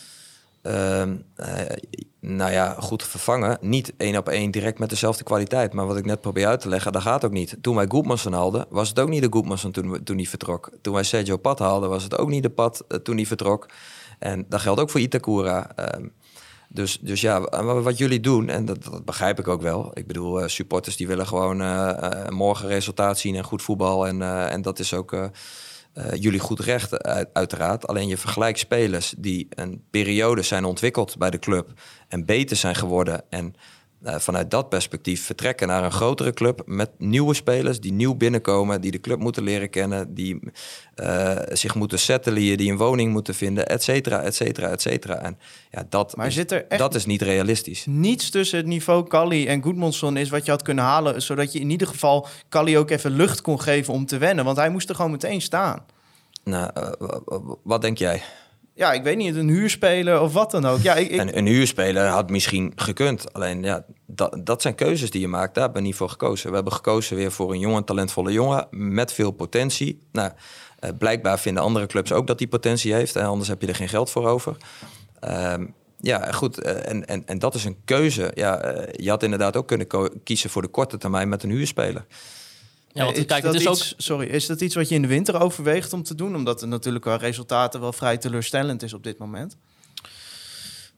Ehm, eh, nou ja, goed vervangen. Niet één op één direct met dezelfde kwaliteit. Maar wat ik net probeer uit te leggen, dat gaat ook niet. Toen wij Goedmanson haalden, was het ook niet de Goedmanson toen, toen hij vertrok. Toen wij Sergio Pat haalden, was het ook niet de Pat eh, toen hij vertrok. En dat geldt ook voor Itakura. Ehm, dus, dus ja, wa- wat jullie doen, en dat, dat begrijp ik ook wel. Ik bedoel, eh, supporters die willen gewoon morgen resultaat zien en goed voetbal. En, en dat is ook eh, jullie goed recht, uit- uiteraard. Alleen je vergelijkt spelers die een periode zijn ontwikkeld bij de club en beter zijn geworden. En vanuit dat perspectief vertrekken naar een grotere club met nieuwe spelers die nieuw binnenkomen, die de club moeten leren kennen, die eh, zich moeten settelen die een woning moeten vinden, et cetera, et cetera, et cetera. En ja, dat, Maar zit er echt dat is niet realistisch. niets tussen het niveau Kali en Goedmanson is wat je had kunnen halen, zodat je in ieder geval Kali ook even lucht kon geven om te wennen, want hij moest er gewoon meteen staan. Nou, eh, wa- wa- wat denk jij? Ja, ik weet niet, een huurspeler of wat dan ook. Ja, een huurspeler had misschien gekund. Alleen ja, dat, dat zijn keuzes die je maakt. Daar hebben we niet voor gekozen. We hebben gekozen weer voor een jonge, talentvolle jongen met veel potentie. Nou, eh, blijkbaar vinden andere clubs ook dat die potentie heeft. En anders heb je er geen geld voor over. Ehm, ja, goed. eh, en, en, en dat is een keuze. Ja, eh, je had inderdaad ook kunnen kiezen voor de korte termijn met een huurspeler. Ja, want is kijk, dat het is ook... iets, Sorry, is dat iets wat je in de winter overweegt om te doen? Omdat het natuurlijk qua resultaten wel vrij teleurstellend is op dit moment.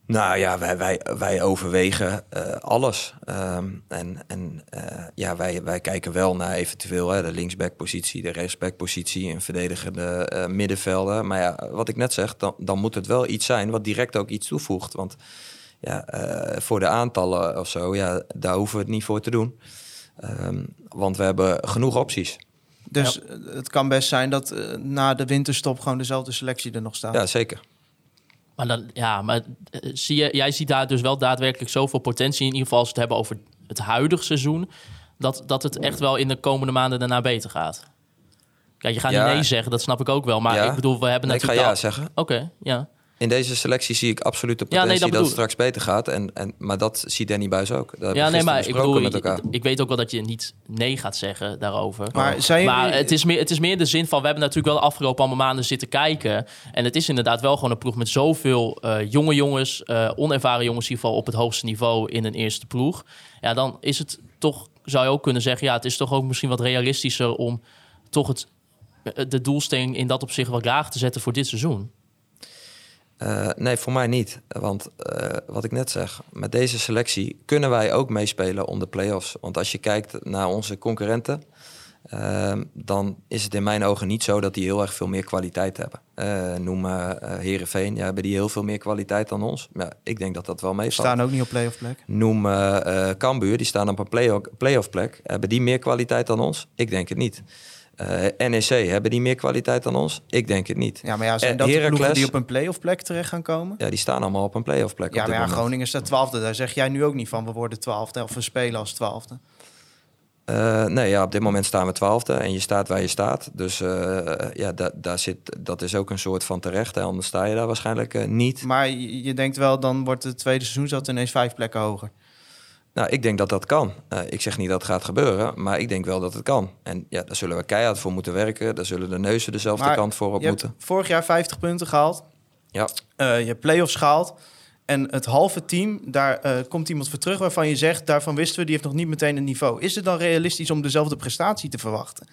Nou ja, wij, wij, wij overwegen eh, alles. Ehm, en en eh, ja, wij, wij kijken wel naar eventueel hè, de linksbackpositie, de rechtsbackpositie, een verdedigende eh middenvelder. Maar ja, wat ik net zeg, dan, dan moet het wel iets zijn wat direct ook iets toevoegt. Want ja, eh, voor de aantallen of zo, ja, daar hoeven we het niet voor te doen. Ehm, want we hebben genoeg opties. Dus eh, het kan best zijn dat eh, na de winterstop gewoon dezelfde selectie er nog staat. Ja, zeker. Maar dan, ja, maar eh, zie je, jij ziet daar dus wel daadwerkelijk zoveel potentie in. In ieder geval als we het hebben over het huidige seizoen. Dat, dat het echt wel in de komende maanden daarna beter gaat. Kijk, je gaat Ja. niet nee zeggen, dat snap ik ook wel. Maar Ja. ik bedoel, we hebben Nee, ik ga natuurlijk... ja zeggen. Oké, ja. In deze selectie zie ik absoluut de Ja, nee, potentie dat het straks beter gaat. En, en, maar dat ziet Danny Buis ook. Ja, we nee, maar ik bedoel, met elkaar. ik, ik weet ook wel dat je niet nee gaat zeggen daarover. Maar zijn Maar het is, meer, het is meer in de zin van, we hebben natuurlijk wel de afgelopen allemaal maanden zitten kijken. En het is inderdaad wel gewoon een ploeg met zoveel eh, jonge jongens, eh, onervaren jongens in ieder geval op het hoogste niveau in een eerste ploeg. Ja, dan is het toch, zou je ook kunnen zeggen, ja, het is toch ook misschien wat realistischer om toch het, de doelstelling in dat opzicht wat laag te zetten voor dit seizoen. Eh, nee, voor mij niet. Want eh, wat ik net zeg, met deze selectie kunnen wij ook meespelen om de play-offs. Want als je kijkt naar onze concurrenten, ehm, dan is het in mijn ogen niet zo dat die heel erg veel meer kwaliteit hebben. Eh noem Herenveen, ja, hebben die heel veel meer kwaliteit dan ons? Ja, ik denk dat dat wel We meevalt. staan ook niet op play-off plek. Noem Cambuur, die staan op een play- play-off plek. Hebben die meer kwaliteit dan ons? Ik denk het niet. Eh, NEC, hebben die meer kwaliteit dan ons? Ik denk het niet. Ja, maar ja, zijn Eh, dat de ploegen die op een play-off plek terecht gaan komen? Ja, die staan allemaal op een play-off plek. Ja, maar ja. Groningen staat twaalfde. Daar zeg jij nu ook niet van, we worden twaalfde of we spelen als twaalfde. Eh, nee, ja, op dit moment staan we twaalfde en je staat waar je staat. Dus ja, da- daar zit, dat is ook een soort van terecht. Hè? Anders sta je daar waarschijnlijk niet. Maar je, je denkt wel, dan wordt het tweede seizoen zat ineens vijf plekken hoger. Nou, ik denk dat dat kan. Eh, ik zeg niet dat het gaat gebeuren, maar ik denk wel dat het kan. En ja, daar zullen we keihard voor moeten werken. Daar zullen de neuzen dezelfde Maar kant voor op Je hebt moeten. vorig jaar 50 punten gehaald. Ja. Eh, je hebt play-offs gehaald. En het halve team, daar eh, komt iemand voor terug waarvan je zegt... daarvan wisten we, die heeft nog niet meteen een niveau. Is het dan realistisch om dezelfde prestatie te verwachten?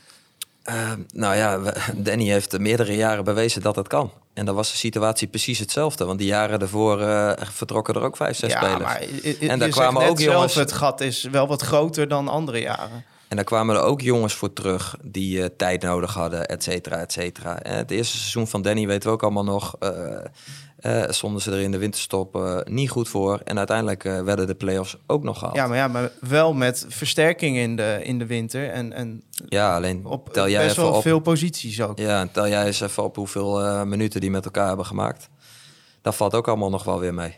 Eh, nou ja, Danny heeft meerdere jaren bewezen dat het kan. En dan was de situatie precies hetzelfde. Want die jaren daarvoor eh, vertrokken er ook vijf, zes ja, spelers. maar En daar kwamen ook jongens- zelf, het gat is wel wat groter dan andere jaren. En daar kwamen er ook jongens voor terug die eh, tijd nodig hadden, et cetera, et cetera. En het eerste seizoen van Danny weten we ook allemaal nog. eh eh, stonden ze er in de winterstop eh, niet goed voor. En uiteindelijk eh, werden de play-offs ook nog gehaald. Ja, maar, ja, maar wel met versterking in de, in de winter. En, en Ja, alleen op tel jij best even wel op. veel posities ook. Ja, en tel jij eens even op hoeveel eh, minuten die met elkaar hebben gemaakt. Dat valt ook allemaal nog wel weer mee.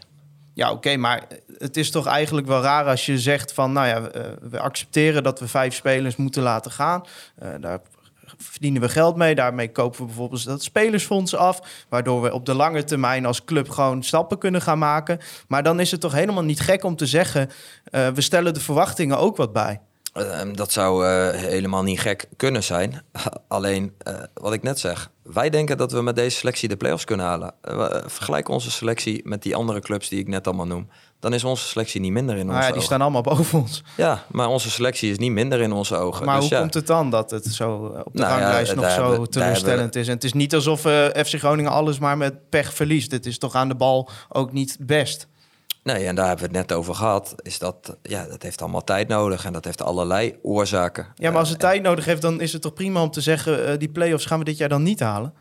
Ja, oké, maar het is toch eigenlijk wel raar als je zegt van, nou ja, eh, we accepteren dat we vijf spelers moeten laten gaan. Eh, daar verdienen we geld mee. Daarmee kopen we bijvoorbeeld dat spelersfonds af, waardoor we op de lange termijn als club gewoon stappen kunnen gaan maken. Maar dan is het toch helemaal niet gek om te zeggen, eh, we stellen de verwachtingen ook wat bij. Ehm, dat zou eh, helemaal niet gek kunnen zijn. Alleen, eh, wat ik net zeg, wij denken dat we met deze selectie de play-offs kunnen halen. Eh, vergelijk onze selectie met die andere clubs die ik net allemaal noem. Dan is onze selectie niet minder in onze Nou ja, die ogen. staan allemaal boven ons. Ja, maar onze selectie is niet minder in onze ogen. Maar dus hoe ja, komt het dan dat het zo op de Nou ja, ranglijst nog zo teleurstellend is? En het is niet alsof FC Groningen alles maar met pech verliest. Dit is toch aan de bal ook niet best. Nee, en daar hebben we het net over gehad. Is dat, ja, dat heeft allemaal tijd nodig en dat heeft allerlei oorzaken. Ja, maar als het Eh, tijd nodig heeft, dan is het toch prima om te zeggen... eh, die play-offs gaan we dit jaar dan niet halen?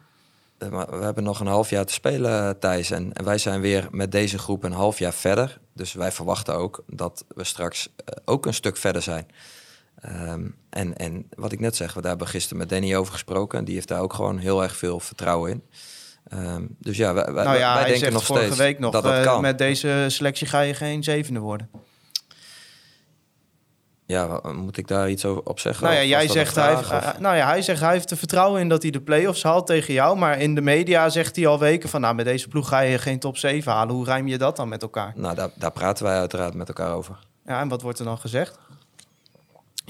Eh, Maar we hebben nog een half jaar te spelen, Thijs. En, en wij zijn weer met deze groep een half jaar verder. Dus wij verwachten ook dat we straks ook een stuk verder zijn. Ehm, en, en wat ik net zeg, we daar hebben gisteren met Danny over gesproken. En die heeft daar ook gewoon heel erg veel vertrouwen in. Ehm, dus ja, wij, wij, nou ja, wij denken nog vorige steeds week nog... dat dat eh, kan. met deze selectie ga je geen zevende worden. Ja, moet ik daar iets over op zeggen? Nou ja, jij zegt, hij heeft, eh, nou ja, hij zegt hij heeft er vertrouwen in dat hij de play-offs haalt tegen jou. Maar in de media zegt hij al weken van... nou, met deze ploeg ga je geen top 7 halen. Hoe rijm je dat dan met elkaar? Nou, daar, daar praten wij uiteraard met elkaar over. Ja, en wat wordt er dan gezegd?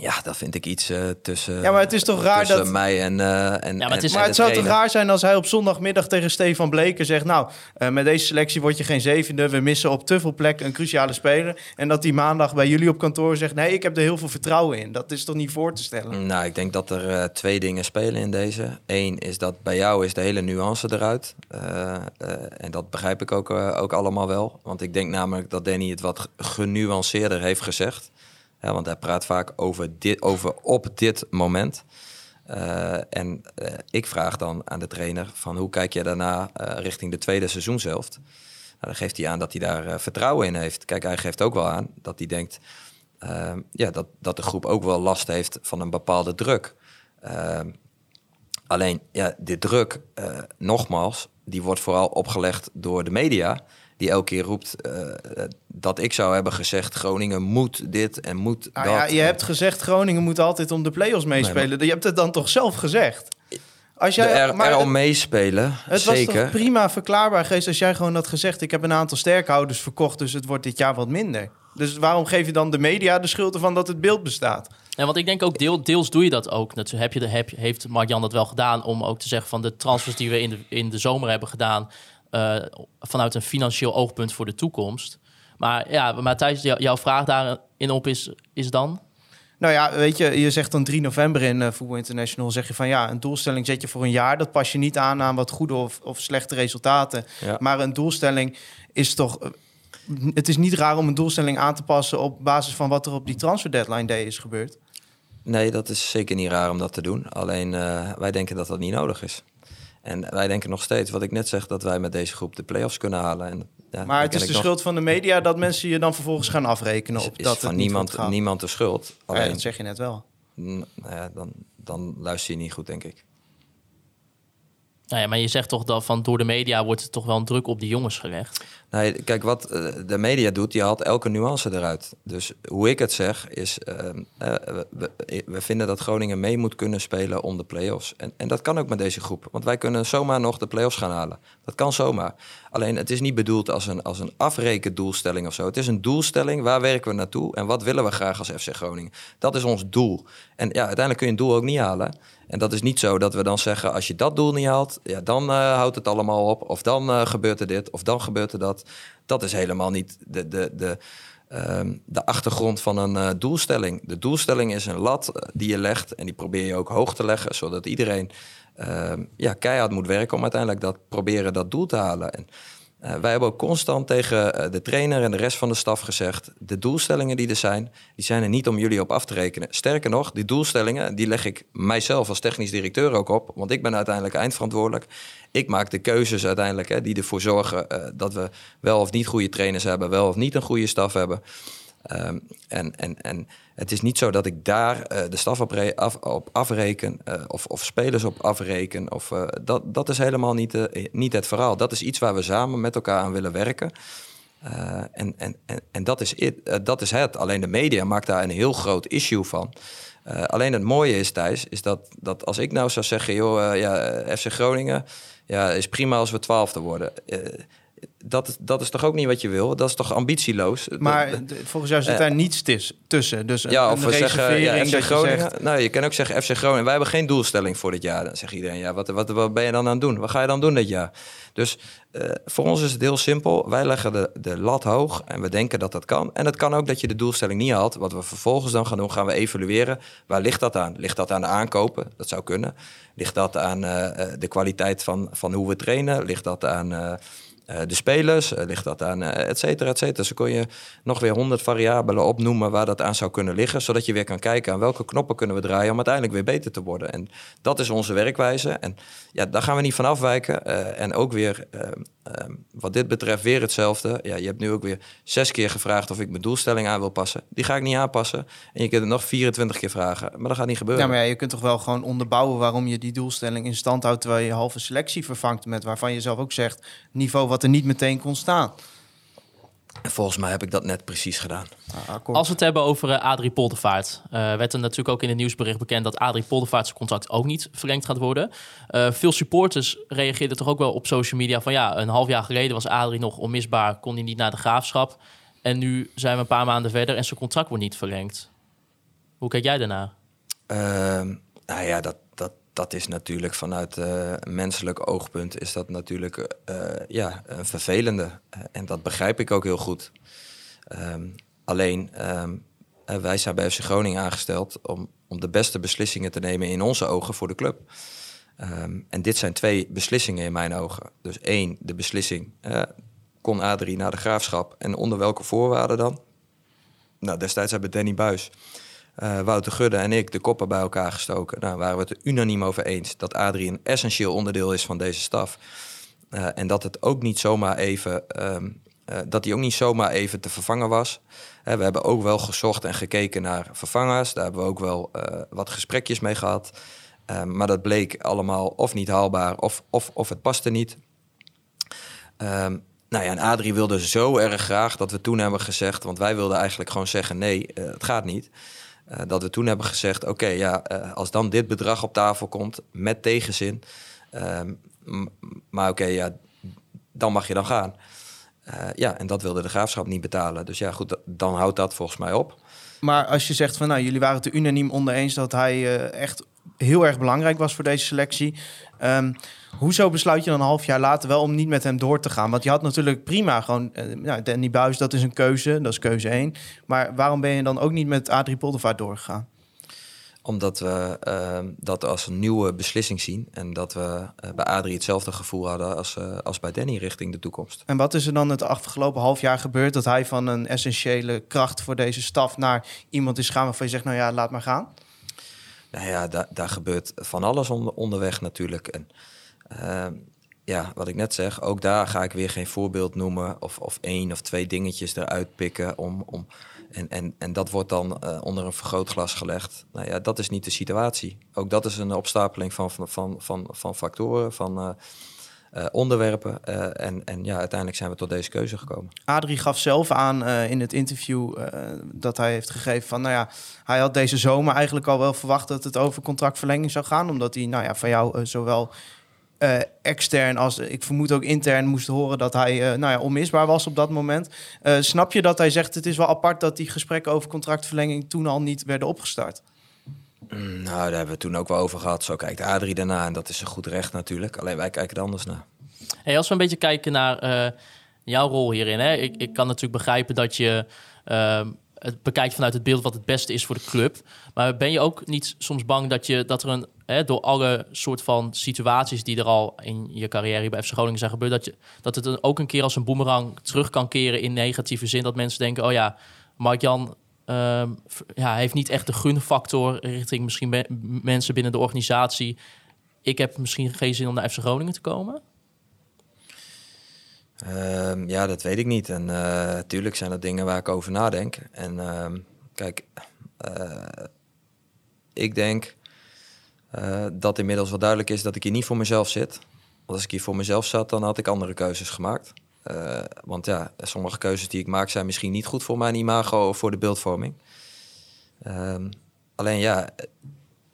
Ja, dat vind ik iets eh, tussen, Ja, maar het is toch raar dat- mij en, eh en, maar het en- is- en Maar het zou toch raar zijn als hij op zondagmiddag tegen Stefan Bleker zegt... nou, eh, met deze selectie word je geen zevende. We missen op te veel plekken een cruciale speler. En dat hij maandag bij jullie op kantoor zegt... nee, ik heb er heel veel vertrouwen in. Dat is toch niet voor te stellen? Nou, ik denk dat er eh, twee dingen spelen in deze. Eén is dat bij jou is de hele nuance eruit. Eh, eh, en dat begrijp ik ook, ook allemaal wel. Want ik denk namelijk dat Danny het wat ge- genuanceerder heeft gezegd. Ja, want hij praat vaak over, dit, over op dit moment. Eh, en eh, ik vraag dan aan de trainer van hoe kijk je daarna eh, richting de tweede seizoenshelft? Nou, dan geeft hij aan dat hij daar vertrouwen in heeft. Kijk, hij geeft ook wel aan dat hij denkt ja, dat, dat de groep ook wel last heeft van een bepaalde druk. Alleen, ja, die druk, nogmaals, die wordt vooral opgelegd door de media. Die elke keer roept eh, dat ik zou hebben gezegd... Groningen moet dit en moet Nou dat. ja, je hebt gezegd Groningen moet altijd om de play-offs meespelen. Je hebt het dan toch zelf gezegd? Als De jij, er, maar er al meespelen, Het was zeker. toch prima verklaarbaar geweest als jij gewoon had gezegd... ik heb een aantal sterkhouders verkocht, dus het wordt dit jaar wat minder. Dus waarom geef je dan de media de schuld ervan dat het beeld bestaat? Ja, want ik denk ook deel, deels doe je dat ook. Dat heb je, de- heb, je- heeft Mark-Jan dat wel gedaan om ook te zeggen van de transfers die we in de, in de zomer hebben gedaan... eh, vanuit een financieel oogpunt voor de toekomst. Maar ja, maar Thijs, jou- jouw vraag daarin op is, is dan? Nou ja, weet je, je zegt dan 3 november in eh Voetbal International... zeg je van ja, een doelstelling zet je voor een jaar. Dat pas je niet aan aan wat goede of, of slechte resultaten. Ja. Maar een doelstelling is toch... eh, Het is niet raar om een doelstelling aan te passen... op basis van wat er op die transfer deadline day is gebeurd. Nee, dat is zeker niet raar om dat te doen. Alleen eh, wij denken dat dat niet nodig is. En wij denken nog steeds, wat ik net zeg, dat wij met deze groep de play-offs kunnen halen. En, ja, Maar het is de nog- schuld van de media... dat mensen je dan vervolgens gaan afrekenen op is dat van het niemand, niemand de schuld. Ja, Alleen, dat zeg je net wel. nou ja, dan, dan luister je niet goed, denk ik. Nou ja, maar je zegt toch dat van door de media wordt er toch wel een druk op die jongens gelegd. Nee, kijk, wat eh, de media doet, die haalt elke nuance eruit. Dus hoe ik het zeg, is... eh, we, we- we vinden dat Groningen mee moet kunnen spelen om de play-offs. En, en dat kan ook met deze groep. Want wij kunnen zomaar nog de play-offs gaan halen. Dat kan zomaar. Alleen, het is niet bedoeld als een, als een afrekendoelstelling of zo. Het is een doelstelling, waar werken we naartoe... en wat willen we graag als FC Groningen? Dat is ons doel. En ja, uiteindelijk kun je een doel ook niet halen... En dat is niet zo dat we dan zeggen, als je dat doel niet haalt, ja, dan eh, houdt het allemaal op. Of dan eh, gebeurt er dit, of dan gebeurt er dat. Dat is helemaal niet de, de, de, ehm, de achtergrond van een eh, doelstelling. De doelstelling is een lat die je legt en die probeer je ook hoog te leggen, zodat iedereen ehm, ja, keihard moet werken om uiteindelijk dat, proberen dat doel te halen. En, eh, wij hebben ook constant tegen eh, de trainer en de rest van de staf gezegd: de doelstellingen die er zijn, die zijn er niet om jullie op af te rekenen. Sterker nog, die doelstellingen die leg ik mijzelf als technisch directeur ook op, want ik ben uiteindelijk eindverantwoordelijk. Ik maak de keuzes uiteindelijk hè, die ervoor zorgen eh, dat we wel of niet goede trainers hebben, wel of niet een goede staf hebben. Ehm, en, en, en het is niet zo dat ik daar eh, de staf op, af, op afreken eh, of, of spelers op afreken. Of, eh, dat, dat is helemaal niet, niet het verhaal. Dat is iets waar we samen met elkaar aan willen werken. En, en, en, en dat, is dat is het. Alleen de media maakt daar een heel groot issue van. Alleen het mooie is, Thijs, is dat, dat als ik nou zou zeggen... joh, ja, FC Groningen, ja, is prima als we twaalfde worden... Dat, dat is toch ook niet wat je wil? Dat is toch ambitieloos? Maar Dat- volgens jou zit Eh, daar niets tis- tussen. Dus een, ja, of een we zeggen ja, FC Groningen. zegt... Nou, je kan ook zeggen FC Groningen. Wij hebben geen doelstelling voor dit jaar. Dan zegt iedereen, ja, wat, wat, wat ben je dan aan het doen? Wat ga je dan doen dit jaar? Dus eh, voor ons is het heel simpel. Wij leggen de, de lat hoog en we denken dat dat kan. En het kan ook dat je de doelstelling niet haalt. Wat we vervolgens dan gaan doen, gaan we evalueren. Waar ligt dat aan? Ligt dat aan de aankopen? Dat zou kunnen. Ligt dat aan eh, de kwaliteit van, van hoe we trainen? Ligt dat aan... de spelers, eh, ligt dat aan, eh, et cetera, et cetera. Dus dan kun je nog weer honderd variabelen opnoemen waar dat aan zou kunnen liggen, zodat je weer kan kijken aan welke knoppen kunnen we draaien om uiteindelijk weer beter te worden. En dat is onze werkwijze. En ja, daar gaan we niet van afwijken. Eh, en ook weer, eh, eh, wat dit betreft, weer hetzelfde. Ja, je hebt nu ook weer zes keer gevraagd of ik mijn doelstelling aan wil passen. Die ga ik niet aanpassen. En je kunt het nog 24 keer vragen, maar dat gaat niet gebeuren. Ja, maar je kunt toch wel gewoon onderbouwen waarom je die doelstelling in stand houdt... terwijl je halve selectie vervangt met waarvan je zelf ook zegt... niveau wat er niet meteen kon staan. En volgens mij heb ik dat net precies gedaan. Ah, akkoord. Als we het hebben over eh, Adrie Poldervaart, eh, werd er natuurlijk ook in het nieuwsbericht bekend dat Adrie Poldervaart zijn contract ook niet verlengd gaat worden. Eh, veel supporters reageerden toch ook wel op social media van ja, een half jaar geleden was Adrie nog onmisbaar, kon hij niet naar de graafschap. En nu zijn we een paar maanden verder en zijn contract wordt niet verlengd. Hoe kijk jij daarna? Ehm, nou ja, dat, dat, is natuurlijk vanuit een menselijk oogpunt is dat natuurlijk eh, ja, een vervelende. Eh, en dat begrijp ik ook heel goed. Ehm, alleen, ehm, eh, wij zijn bij FC Groningen aangesteld om, om de beste beslissingen te nemen in onze ogen voor de club. Ehm, en dit zijn twee beslissingen in mijn ogen. Dus één, de beslissing, eh, kon Adrie naar de graafschap en onder welke voorwaarden dan? Nou, destijds hebben Danny Buis eh, Wouter Gudde en ik de koppen bij elkaar gestoken. Nou, waren we het er unaniem over eens dat Adrie een essentieel onderdeel is van deze staf. Eh, en dat het ook niet zomaar even. ehm, eh, dat hij ook niet zomaar even te vervangen was. We hebben ook wel gezocht en gekeken naar vervangers. Daar hebben we ook wel wat gesprekjes mee gehad. Eh, maar dat bleek allemaal of niet haalbaar of, of, of het paste niet. Ehm, nou ja, en Adrie wilde zo erg graag dat we toen hebben gezegd... want wij wilden eigenlijk gewoon zeggen nee, het gaat niet. Eh, dat we toen hebben gezegd, oké, ja, eh, als dan dit bedrag op tafel komt met tegenzin... ehm, maar oké, ja, dan mag je dan gaan. Eh, ja, en dat wilde de graafschap niet betalen. Dus ja, goed, dan houdt dat volgens mij op. Maar als je zegt van nou, jullie waren het er unaniem onder eens dat hij echt heel erg belangrijk was voor deze selectie. Ehm, hoezo besluit je dan een half jaar later wel om niet met hem door te gaan? Want je had natuurlijk prima gewoon, eh, nou, Danny Buis, dat is een keuze, dat is keuze één. Maar waarom ben je dan ook niet met Adrie Poldervaart doorgegaan? Omdat we ehm, dat als een nieuwe beslissing zien. En dat we eh, bij Adrie hetzelfde gevoel hadden als, eh, als bij Danny richting de toekomst. En wat is er dan het afgelopen half jaar gebeurd dat hij van een essentiële kracht voor deze staf naar iemand is gaan waarvan je zegt, nou ja, laat maar gaan? Nou ja, daar, daar gebeurt van alles onder, onderweg natuurlijk. En, ehm, ja, wat ik net zeg, ook daar ga ik weer geen voorbeeld noemen of, of één of twee dingetjes eruit pikken om, om en, en, en dat wordt dan eh, onder een vergrootglas gelegd. Nou ja, dat is niet de situatie. Ook dat is een opstapeling van, van, van, van, van factoren, van eh, eh, onderwerpen. en, en ja, uiteindelijk zijn we tot deze keuze gekomen. Adrie gaf zelf aan in het interview dat hij heeft gegeven van, nou ja, hij had deze zomer eigenlijk al wel verwacht dat het over contractverlenging zou gaan, omdat hij, nou ja, van jou zowel uh, extern als ik vermoed ook intern moest horen dat hij uh, nou ja, onmisbaar was op dat moment. Uh, snap je dat hij zegt het is wel apart dat die gesprekken over contractverlenging toen al niet werden opgestart? Mm, nou, daar hebben we het toen ook wel over gehad. Zo kijkt Adrie daarna en dat is een goed recht natuurlijk. Alleen wij kijken er anders naar. Hey, als we een beetje kijken naar jouw rol hierin. Hè? Ik, ik kan natuurlijk begrijpen dat je ehm, het bekijkt vanuit het beeld wat het beste is voor de club. Maar ben je ook niet soms bang dat, je, dat er een, door alle soort van situaties die er al in je carrière bij FC Groningen zijn gebeurd, dat, je, dat het ook een keer als een boemerang terug kan keren in negatieve zin? Dat mensen denken, oh ja, Mark-Jan uh, ja, heeft niet echt de gunfactor richting misschien mensen binnen de organisatie. Ik heb misschien geen zin om naar FC Groningen te komen. Ehm, ja, dat weet ik niet. En natuurlijk eh, zijn dat dingen waar ik over nadenk. En uh, kijk, uh, ik denk uh, dat inmiddels wel duidelijk is dat ik hier niet voor mezelf zit. Want als ik hier voor mezelf zat, dan had ik andere keuzes gemaakt. want ja, sommige keuzes die ik maak zijn misschien niet goed voor mijn imago of voor de beeldvorming. Ehm, alleen ja,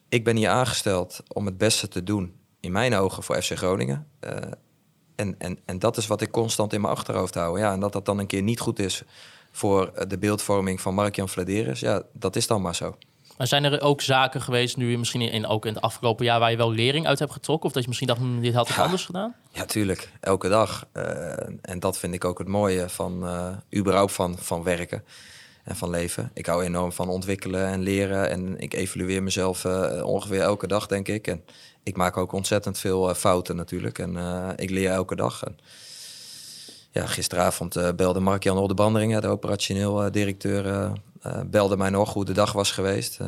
ik ben hier aangesteld om het beste te doen in mijn ogen voor FC Groningen. En, en, en dat is wat ik constant in mijn achterhoofd hou. Ja, en dat dat dan een keer niet goed is voor de beeldvorming van Mark-Jan ja, dat is dan maar zo. Maar zijn er ook zaken geweest, nu misschien in, ook in het afgelopen jaar, waar je wel lering uit hebt getrokken? Of dat je misschien dacht, hm, dit had ik anders gedaan? Ja, tuurlijk. Elke dag. Uh, en dat vind ik ook het mooie van, uh, überhaupt van, van werken en van leven. Ik hou enorm van ontwikkelen en leren. En ik evalueer mezelf uh, ongeveer elke dag, denk ik. En ik maak ook ontzettend veel fouten natuurlijk. En ik leer elke dag. En, ja, gisteravond uh, belde Mark-Jan Oldebandering, de operationeel directeur, uh, belde mij nog hoe de dag was geweest.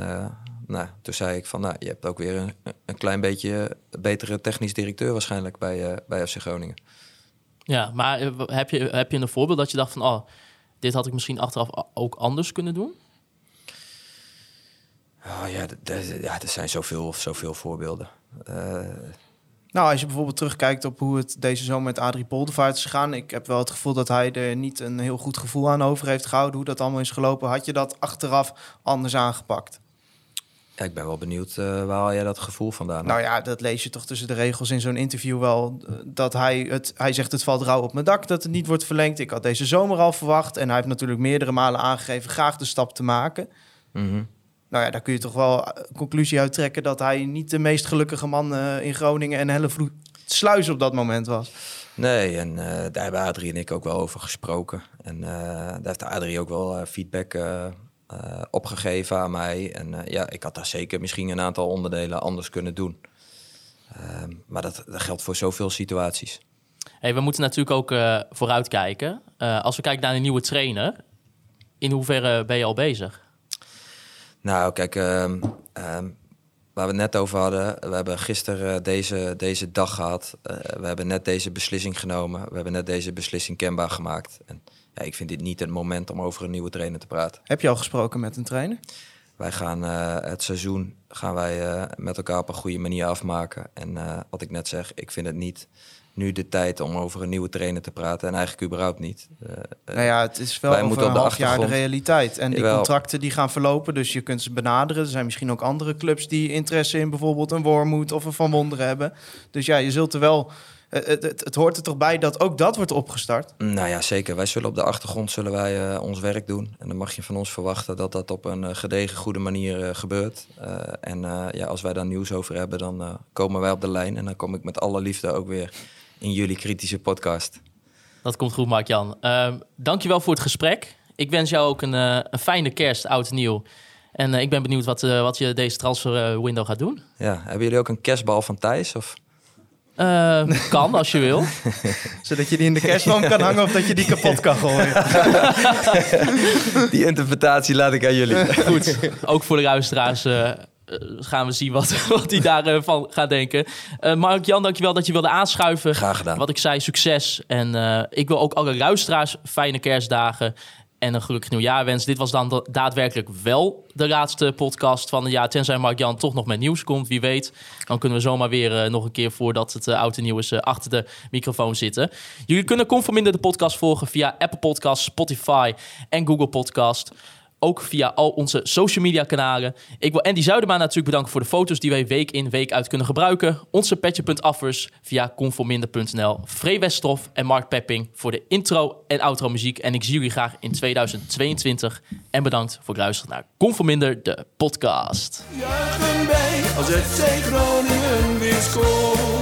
Nou, toen zei ik van, nou, je hebt ook weer een, een klein beetje betere technisch directeur waarschijnlijk bij, bij FC Groningen. Ja, maar heb je, heb je een voorbeeld dat je dacht van, oh, dit had ik misschien achteraf ook anders kunnen doen? Oh ja, ja er zijn zoveel, zoveel voorbeelden. Nou, als je bijvoorbeeld terugkijkt op hoe het deze zomer met Adrie Poldervaart is gegaan. Ik heb wel het gevoel dat hij er niet een heel goed gevoel aan over heeft gehouden. Hoe dat allemaal is gelopen. Had je dat achteraf anders aangepakt? Ja, ik ben wel benieuwd uh, waar haal jij dat gevoel vandaan? Nou ja, dat lees je toch tussen de regels in zo'n interview wel. Eh, dat hij het, hij zegt het valt rauw op mijn dak dat het niet wordt verlengd. Ik had deze zomer al verwacht. En hij heeft natuurlijk meerdere malen aangegeven graag de stap te maken. Mm nou ja, daar kun je toch wel een conclusie uit trekken dat hij niet de meest gelukkige man uh, in Groningen en Hellevloed sluis op dat moment was. Nee, en uh, daar hebben Adrie en ik ook wel over gesproken. En uh, daar heeft Adrie ook wel feedback opgegeven aan mij. En ja, ik had daar zeker misschien een aantal onderdelen anders kunnen doen. Ehm, maar dat, dat, geldt voor zoveel situaties. Hey, we moeten natuurlijk ook vooruitkijken. als we kijken naar een nieuwe trainer, in hoeverre ben je al bezig? Nou, kijk, um, waar we het net over hadden. We hebben gisteren deze, deze dag gehad. Uh, we hebben net deze beslissing genomen. We hebben net deze beslissing kenbaar gemaakt. En ja, ik vind dit niet het moment om over een nieuwe trainer te praten. Heb je al gesproken met een trainer? Wij gaan uh, het seizoen gaan wij, uh, met elkaar op een goede manier afmaken. En wat ik net zeg, ik vind het niet nu de tijd om over een nieuwe trainer te praten. En eigenlijk überhaupt niet. Uh, nou ja, het is wel over een half jaar de realiteit. En die contracten die gaan verlopen, dus je kunt ze benaderen. Er zijn misschien ook andere clubs die interesse in bijvoorbeeld een Wormoed of een Van Wonderen hebben. Dus ja, je zult er wel... Het, het, het, hoort er toch bij dat ook dat wordt opgestart? Nou ja, zeker. Wij zullen op de achtergrond zullen wij, uh, ons werk doen. En dan mag je van ons verwachten dat dat op een uh, gedegen, goede manier uh, gebeurt. en ja, als wij daar nieuws over hebben, dan komen wij op de lijn. En dan kom ik met alle liefde ook weer in jullie kritische podcast. Dat komt goed, Mark-Jan. Uh, dankjewel voor het gesprek. Ik wens jou ook een, uh, een fijne kerst, oud en nieuw. En uh, ik ben benieuwd wat, uh, wat je deze transfer window gaat doen. Ja, hebben jullie ook een kerstbal van Thijs? Of? kan, als je wil. Zodat je die in de kerstboom kan hangen of dat je die kapot kan gooien. die interpretatie laat ik aan jullie. Goed, ook voor de luisteraars eh, gaan we zien wat, wat hij daarvan gaat denken. Eh Mark-Jan, dankjewel dat je wilde aanschuiven. Graag gedaan. Wat ik zei, succes. En eh, ik wil ook alle luisteraars fijne kerstdagen en een gelukkig nieuwjaar wensen. Dit was dan da- daadwerkelijk wel de laatste podcast van het jaar. Tenzij Mark-Jan toch nog met nieuws komt, wie weet. Dan kunnen we zomaar weer eh, nog een keer voordat het uh, oud en nieuw is eh, achter de microfoon zitten. Jullie kunnen Conforminder de podcast volgen via Apple Podcasts, Spotify en Google Podcast. Ook via al onze social media kanalen. Ik wil Andy Zuidema natuurlijk bedanken voor de foto's die wij week in week uit kunnen gebruiken. Onze petje.affers via conforminder.nl. Free en Mark Pepping voor de intro en outro muziek. En ik zie jullie graag in 2022. En bedankt voor het luisteren naar Conforminder, de podcast. Wij als scoort.